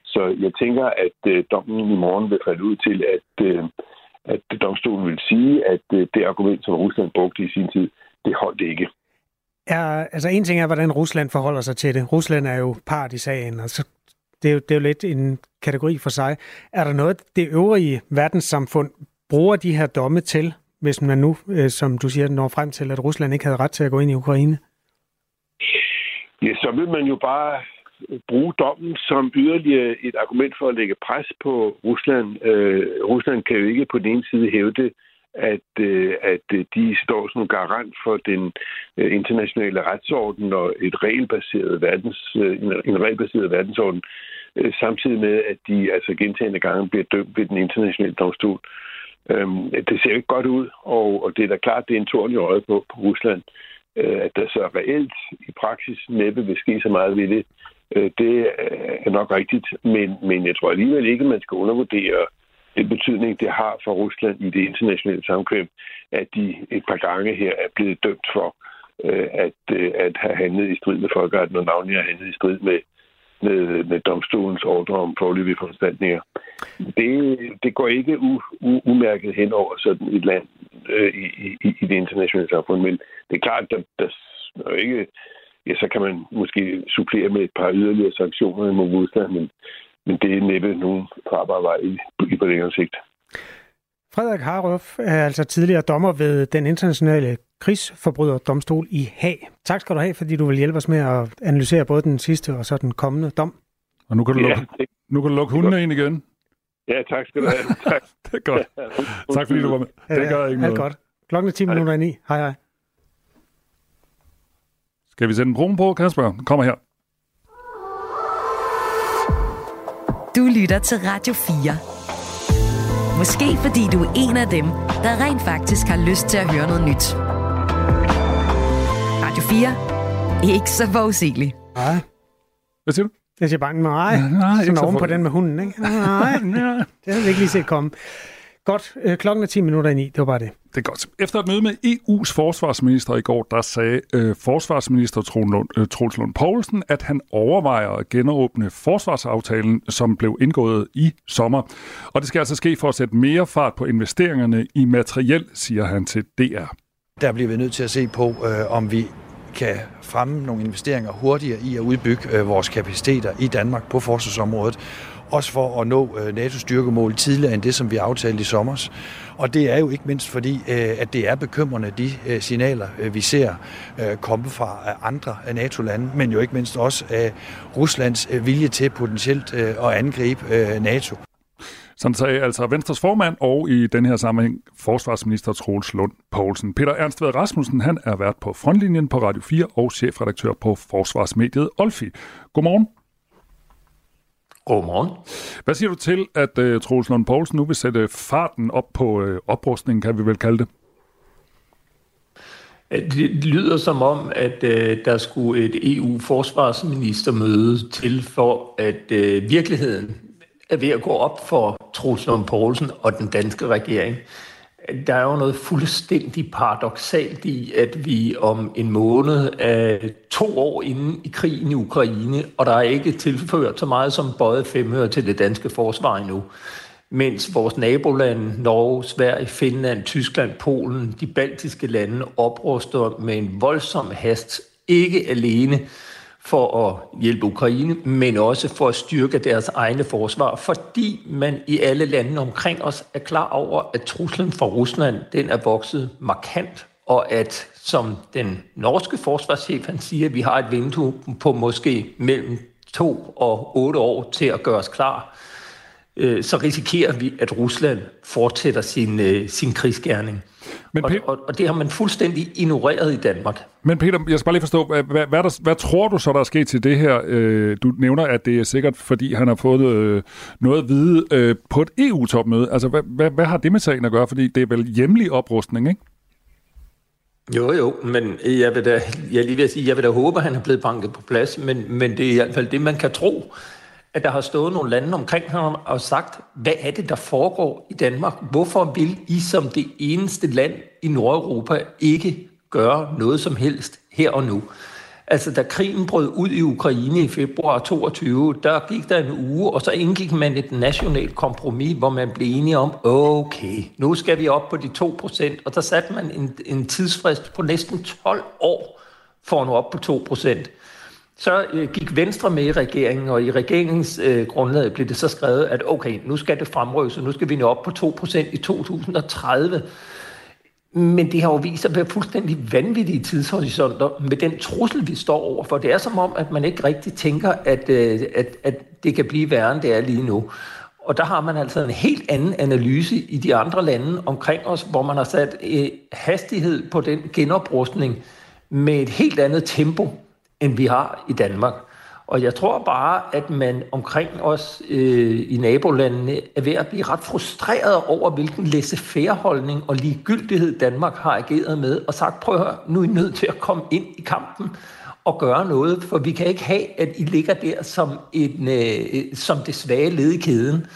Så jeg tænker, at dommen i morgen vil falde ud til, at, at domstolen vil sige, at det argument, som Rusland brugte i sin tid, det holdt ikke. Ja, altså en ting er, hvordan Rusland forholder sig til det. Rusland er jo part i sagen, og så det er, jo, det er jo lidt en kategori for sig. Er der noget, det øvrige verdenssamfund bruger de her domme til, hvis man nu, øh, som du siger, når frem til, at Rusland ikke havde ret til at gå ind i Ukraine? Ja, så vil man jo bare bruge dommen som yderligere et argument for at lægge pres på Rusland. Øh, Rusland kan jo ikke på den ene side hævde, at, øh, at de står som garant for den øh, internationale retsorden og et regelbaseret verdens, øh, en regelbaseret verdensorden, øh, Øh, samtidig med, at de altså gentagende gange bliver dømt ved den internationale domstol. Øhm, det ser ikke godt ud, og, og det er da klart, det er en tårn i øjet på, på Rusland, øh, at der så reelt i praksis næppe vil ske så meget ved det. Øh, det er nok rigtigt, men, men jeg tror alligevel ikke, man skal undervurdere den betydning, det har for Rusland i det internationale samkvem, at de et par gange her er blevet dømt for øh, at, øh, at have handlet i strid med folkeretten, og navnlig har handlet i strid med, med, med domstolens ordre om forløbige foranstaltninger. Det, det går ikke u, u, umærket hen over sådan et land øh, i, i, i det internationale samfund, men det er klart, at der, der er ikke, ja, så kan man måske supplere med et par yderligere sanktioner mod modstand, men, men det er næppe nogen farbar vej i, i på længere sigt. Frederik Haruf er altså tidligere dommer ved den internationale krigsforbryderdomstol i Haag. Tak skal du have, fordi du vil hjælpe os med at analysere både den sidste og så den kommende dom. Og nu kan du lukke, ja, nu kan du lukke hundene ind igen. Ja, tak skal du have. Tak. det er godt. Tak fordi du var med. Det gør ikke noget. Alt godt. Klokken er 10 minutter i 9. Hej hej. Skal vi sætte en brun på, Kasper? Kommer her. Du lytter til Radio 4. Måske fordi du er en af dem, der rent faktisk har lyst til at høre noget nyt. Radio 4. Ikke så forudsigeligt. Nej. Hvad siger du? Jeg siger bare, nej. nej Sådan oven på den med hunden, ikke? Nej, nej. Det havde vi ikke lige set komme. Godt, øh, klokken er 10 minutter i 9, det var bare det. Det er godt. Efter et møde med EU's forsvarsminister i går, der sagde øh, forsvarsminister øh, Troels Lund, Poulsen, at han overvejer at genåbne forsvarsaftalen, som blev indgået i sommer. Og det skal altså ske for at sætte mere fart på investeringerne i materiel, siger han til DR. Der bliver vi nødt til at se på, øh, om vi kan fremme nogle investeringer hurtigere i at udbygge øh, vores kapaciteter i Danmark på forsvarsområdet også for at nå øh, NATO's styrkemål tidligere end det, som vi aftalte i sommer. Og det er jo ikke mindst fordi, øh, at det er bekymrende, de øh, signaler, øh, vi ser komme fra andre NATO-lande, men jo ikke mindst også af Ruslands vilje til potentielt at angribe NATO. Sådan sagde altså Venstres formand og i den her sammenhæng forsvarsminister Troels Lund Poulsen. Peter Ernst Ved Rasmussen han er vært på frontlinjen på Radio 4 og chefredaktør på forsvarsmediet Olfi. Godmorgen. Godmorgen. Hvad siger du til, at uh, Troels Lund Poulsen nu vil sætte farten op på uh, oprustningen, kan vi vel kalde det? Det lyder som om, at uh, der skulle et EU-forsvarsministermøde til for, at uh, virkeligheden er ved at gå op for Troels Lund Poulsen og den danske regering der er jo noget fuldstændig paradoxalt i, at vi om en måned er to år inde i krigen i Ukraine, og der er ikke tilført så meget som bøjet femøre til det danske forsvar endnu. Mens vores nabolande, Norge, Sverige, Finland, Tyskland, Polen, de baltiske lande opruster med en voldsom hast, ikke alene for at hjælpe Ukraine, men også for at styrke deres egne forsvar, fordi man i alle lande omkring os er klar over, at truslen fra Rusland den er vokset markant, og at, som den norske forsvarschef han siger, vi har et vindue på måske mellem to og otte år til at gøre os klar, øh, så risikerer vi, at Rusland fortsætter sin, øh, sin krigsgærning. Men Peter, og, og det har man fuldstændig ignoreret i Danmark. Men Peter, jeg skal bare lige forstå, hvad, hvad, hvad, der, hvad tror du så, der er sket til det her? Øh, du nævner, at det er sikkert, fordi han har fået øh, noget at vide øh, på et EU-topmøde. Altså, hvad, hvad, hvad har det med sagen at gøre? Fordi det er vel hjemlig oprustning, ikke? Jo, jo, men jeg vil da, jeg lige vil sige, jeg vil da håbe, at han er blevet banket på plads, men, men det er i hvert fald det, man kan tro at der har stået nogle lande omkring ham og sagt, hvad er det, der foregår i Danmark? Hvorfor vil I som det eneste land i Nordeuropa ikke gøre noget som helst her og nu? Altså, da krigen brød ud i Ukraine i februar 22, der gik der en uge, og så indgik man et nationalt kompromis, hvor man blev enige om, okay, nu skal vi op på de 2 procent, og der satte man en, en tidsfrist på næsten 12 år for at nå op på 2 procent. Så øh, gik Venstre med i regeringen, og i regeringens øh, grundlag blev det så skrevet, at okay, nu skal det fremrykkes, og nu skal vi nå op på 2% i 2030. Men det har jo vist sig at være fuldstændig vanvittige tidshorisonter med den trussel, vi står over for. Det er som om, at man ikke rigtig tænker, at, øh, at, at det kan blive værre, end det er lige nu. Og der har man altså en helt anden analyse i de andre lande omkring os, hvor man har sat øh, hastighed på den genoprustning med et helt andet tempo, end vi har i Danmark. Og jeg tror bare, at man omkring os øh, i nabolandene er ved at blive ret frustreret over, hvilken laissez-faire-holdning og ligegyldighed Danmark har ageret med, og sagt, prøv at høre, nu er I nødt til at komme ind i kampen og gøre noget, for vi kan ikke have, at I ligger der som, en, øh, som det svage led i kæden.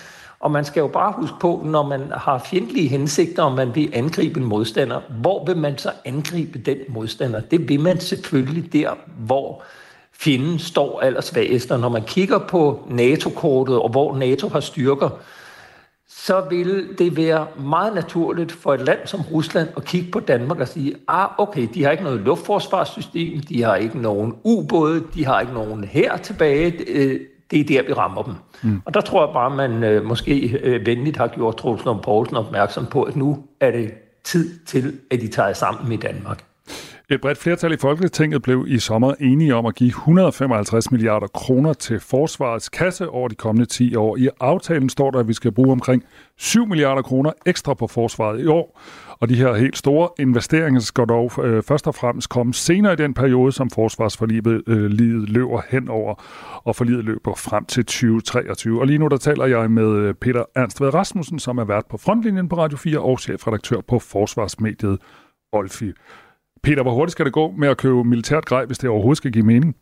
Og man skal jo bare huske på, når man har fjendtlige hensigter, og man vil angribe en modstander, hvor vil man så angribe den modstander? Det vil man selvfølgelig der, hvor fjenden står allersvagest. Og når man kigger på NATO-kortet og hvor NATO har styrker, så vil det være meget naturligt for et land som Rusland at kigge på Danmark og sige, ah, okay, de har ikke noget luftforsvarssystem, de har ikke nogen ubåde, de har ikke nogen her tilbage, øh, det er der, vi rammer dem. Mm. Og der tror jeg bare, man øh, måske øh, venligt har gjort Troels Lund Poulsen opmærksom på, at nu er det tid til, at de tager sammen i Danmark. Et bredt flertal i Folketinget blev i sommer enige om at give 155 milliarder kroner til forsvarets kasse over de kommende 10 år. I aftalen står der, at vi skal bruge omkring 7 milliarder kroner ekstra på forsvaret i år. Og de her helt store investeringer skal dog øh, først og fremmest komme senere i den periode, som forsvarsforliget øh, løber henover, og forliget løber frem til 2023. Og lige nu der taler jeg med øh, Peter Ernst Ved Rasmussen, som er vært på frontlinjen på Radio 4 og chefredaktør på Forsvarsmediet Olfi. Peter, hvor hurtigt skal det gå med at købe militært grej, hvis det overhovedet skal give mening?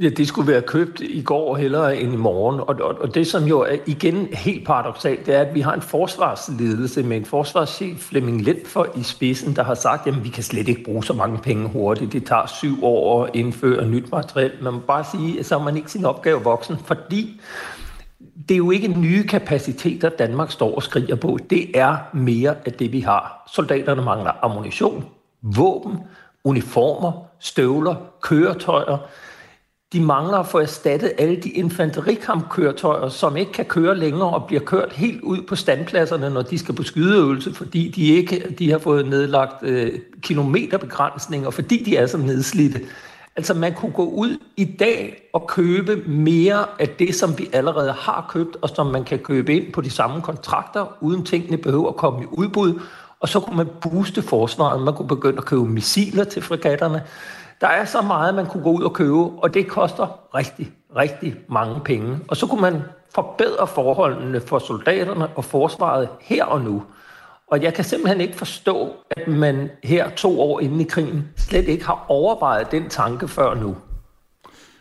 Ja, det skulle være købt i går hellere end i morgen. Og, og, og det, som jo er igen helt paradoxalt, det er, at vi har en forsvarsledelse med en forsvarschef, Flemming for i spidsen, der har sagt, at vi kan slet ikke bruge så mange penge hurtigt. Det tager syv år at indføre nyt materiel. Man må bare sige, at så er man ikke sin opgave voksen, fordi det er jo ikke nye kapaciteter, Danmark står og skriger på. Det er mere af det, vi har. Soldaterne mangler ammunition, våben, uniformer, støvler, køretøjer. De mangler at få erstattet alle de infanterikampkøretøjer, som ikke kan køre længere og bliver kørt helt ud på standpladserne, når de skal på skydeøvelse, fordi de ikke de har fået nedlagt øh, kilometerbegrænsninger, fordi de er så nedslidte. Altså man kunne gå ud i dag og købe mere af det, som vi allerede har købt, og som man kan købe ind på de samme kontrakter, uden tingene behøver at komme i udbud. Og så kunne man booste forsvaret. Man kunne begynde at købe missiler til fregatterne. Der er så meget, man kunne gå ud og købe, og det koster rigtig, rigtig mange penge. Og så kunne man forbedre forholdene for soldaterne og forsvaret her og nu. Og jeg kan simpelthen ikke forstå, at man her to år inde i krigen slet ikke har overvejet den tanke før nu.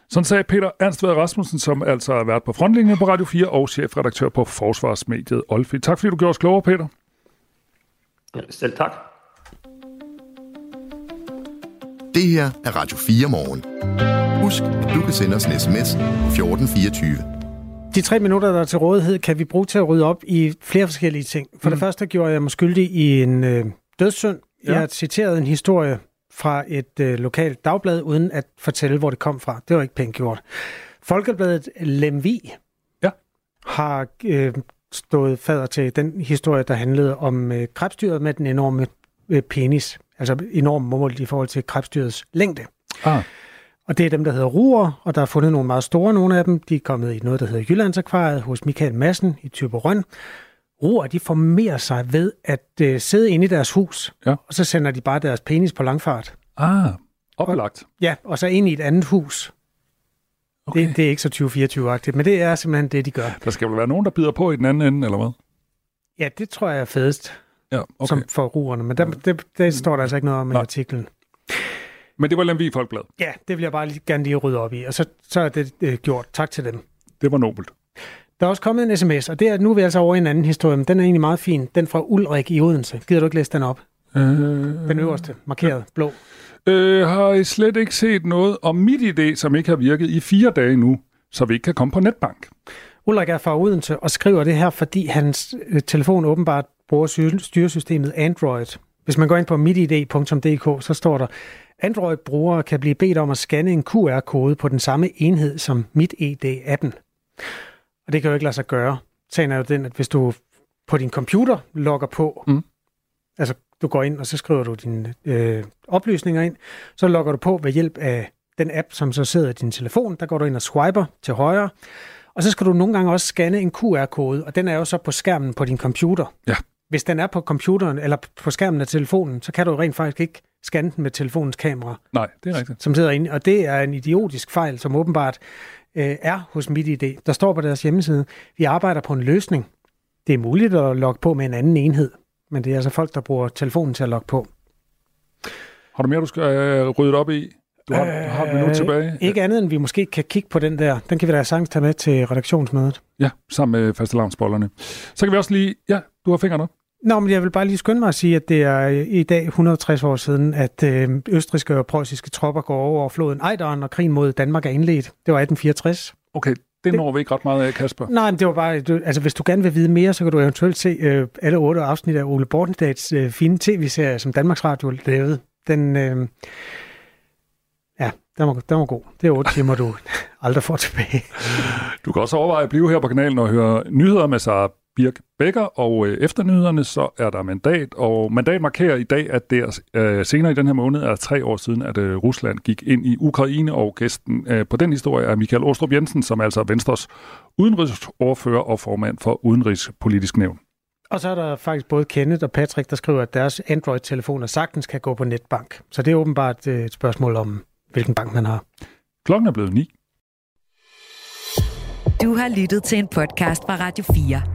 Sådan sagde Peter Ernstved Rasmussen, som altså har været på frontlinjen på Radio 4 og chefredaktør på Forsvarsmediet Olfi. Tak fordi du gjorde os klogere, Peter. Selv tak. Det her er Radio 4 morgen. Husk, at du kan sende os en sms 1424. De tre minutter, der er til rådighed, kan vi bruge til at rydde op i flere forskellige ting. For mm. det første gjorde jeg mig skyldig i en øh, dødssynd. Ja. Jeg har citeret en historie fra et øh, lokalt dagblad, uden at fortælle, hvor det kom fra. Det var ikke pænt gjort. Folkebladet Lemvi ja. har øh, stået fader til den historie, der handlede om øh, krebsdyret med den enorme øh, penis. Altså enormt mål i forhold til krebsdyrets længde. Ah. Og det er dem, der hedder ruer, og der er fundet nogle meget store, nogle af dem. De er kommet i noget, der hedder Jyllandsakvariet hos Michael Madsen i Tyberøn. Ruer, de formerer sig ved at øh, sidde inde i deres hus, ja. og så sender de bare deres penis på langfart. Ah, oplagt. Og, ja, og så ind i et andet hus. Okay. Det, det er ikke så 2024-agtigt, men det er simpelthen det, de gør. Der skal vel være nogen, der bider på i den anden ende, eller hvad? Ja, det tror jeg er fedest ja, okay. som for ruerne, men der, det, det står der altså ikke noget om i artiklen. Men det var Lemvig Folkeblad. Ja, det vil jeg bare lige, gerne lige rydde op i, og så, så er det øh, gjort. Tak til dem. Det var nobelt. Der er også kommet en sms, og det er, nu er vi altså over i en anden historie, men den er egentlig meget fin. Den fra Ulrik i Odense. Gider du ikke læse den op? Øh, den øverste, markeret, blå. Øh, har I slet ikke set noget om mit idé, som ikke har virket i fire dage nu, så vi ikke kan komme på netbank? Ulrik er fra Odense og skriver det her, fordi hans øh, telefon åbenbart bruger styresystemet Android. Hvis man går ind på mitid.dk, så står der, Android-brugere kan blive bedt om at scanne en QR-kode på den samme enhed som MitID-appen. Og det kan jo ikke lade sig gøre. Sagen er jo den, at hvis du på din computer logger på, mm. altså du går ind, og så skriver du dine øh, oplysninger ind, så logger du på ved hjælp af den app, som så sidder i din telefon. Der går du ind og swiper til højre, og så skal du nogle gange også scanne en QR-kode, og den er jo så på skærmen på din computer. Ja. Hvis den er på computeren eller på skærmen af telefonen, så kan du rent faktisk ikke scanne den med telefonens kamera. Nej, det er rigtigt. Som sidder inde. Og det er en idiotisk fejl, som åbenbart øh, er hos MitID. Der står på deres hjemmeside, vi arbejder på en løsning. Det er muligt at logge på med en anden enhed, men det er altså folk, der bruger telefonen til at logge på. Har du mere, du skal øh, rydde op i? Du har, øh, har vi nu tilbage? Ikke andet end, vi måske kan kigge på den der. Den kan vi da sagtens tage med til redaktionsmødet. Ja, sammen med fastelavnsbollerne. Så kan vi også lige... Ja, du har fingeren op. Nå, men jeg vil bare lige skynde mig at sige, at det er i dag 160 år siden, at øh, østriske og preussiske tropper går over floden Ejderen, og krigen mod Danmark er indledt. Det var 1864. Okay, det når vi ikke ret meget af, Kasper. Nej, men det var bare, du, altså hvis du gerne vil vide mere, så kan du eventuelt se øh, alle otte afsnit af Ole Bortendags øh, fine tv-serie, som Danmarks Radio lavede. Den, øh, ja, den var, den var god. Det er otte timer, du aldrig får tilbage. Du kan også overveje at blive her på kanalen og høre nyheder med Sara Birk Becker, og øh, efter nyhederne så er der mandat, og mandat markerer i dag, at det er øh, senere i den her måned er tre år siden, at øh, Rusland gik ind i Ukraine, og gæsten øh, på den historie er Michael Åstrup Jensen, som er altså Venstres udenrigsordfører og formand for Udenrigspolitisk Nævn. Og så er der faktisk både Kenneth og Patrick, der skriver, at deres Android-telefoner sagtens kan gå på netbank. Så det er åbenbart øh, et spørgsmål om, hvilken bank man har. Klokken er blevet ni. Du har lyttet til en podcast fra Radio 4.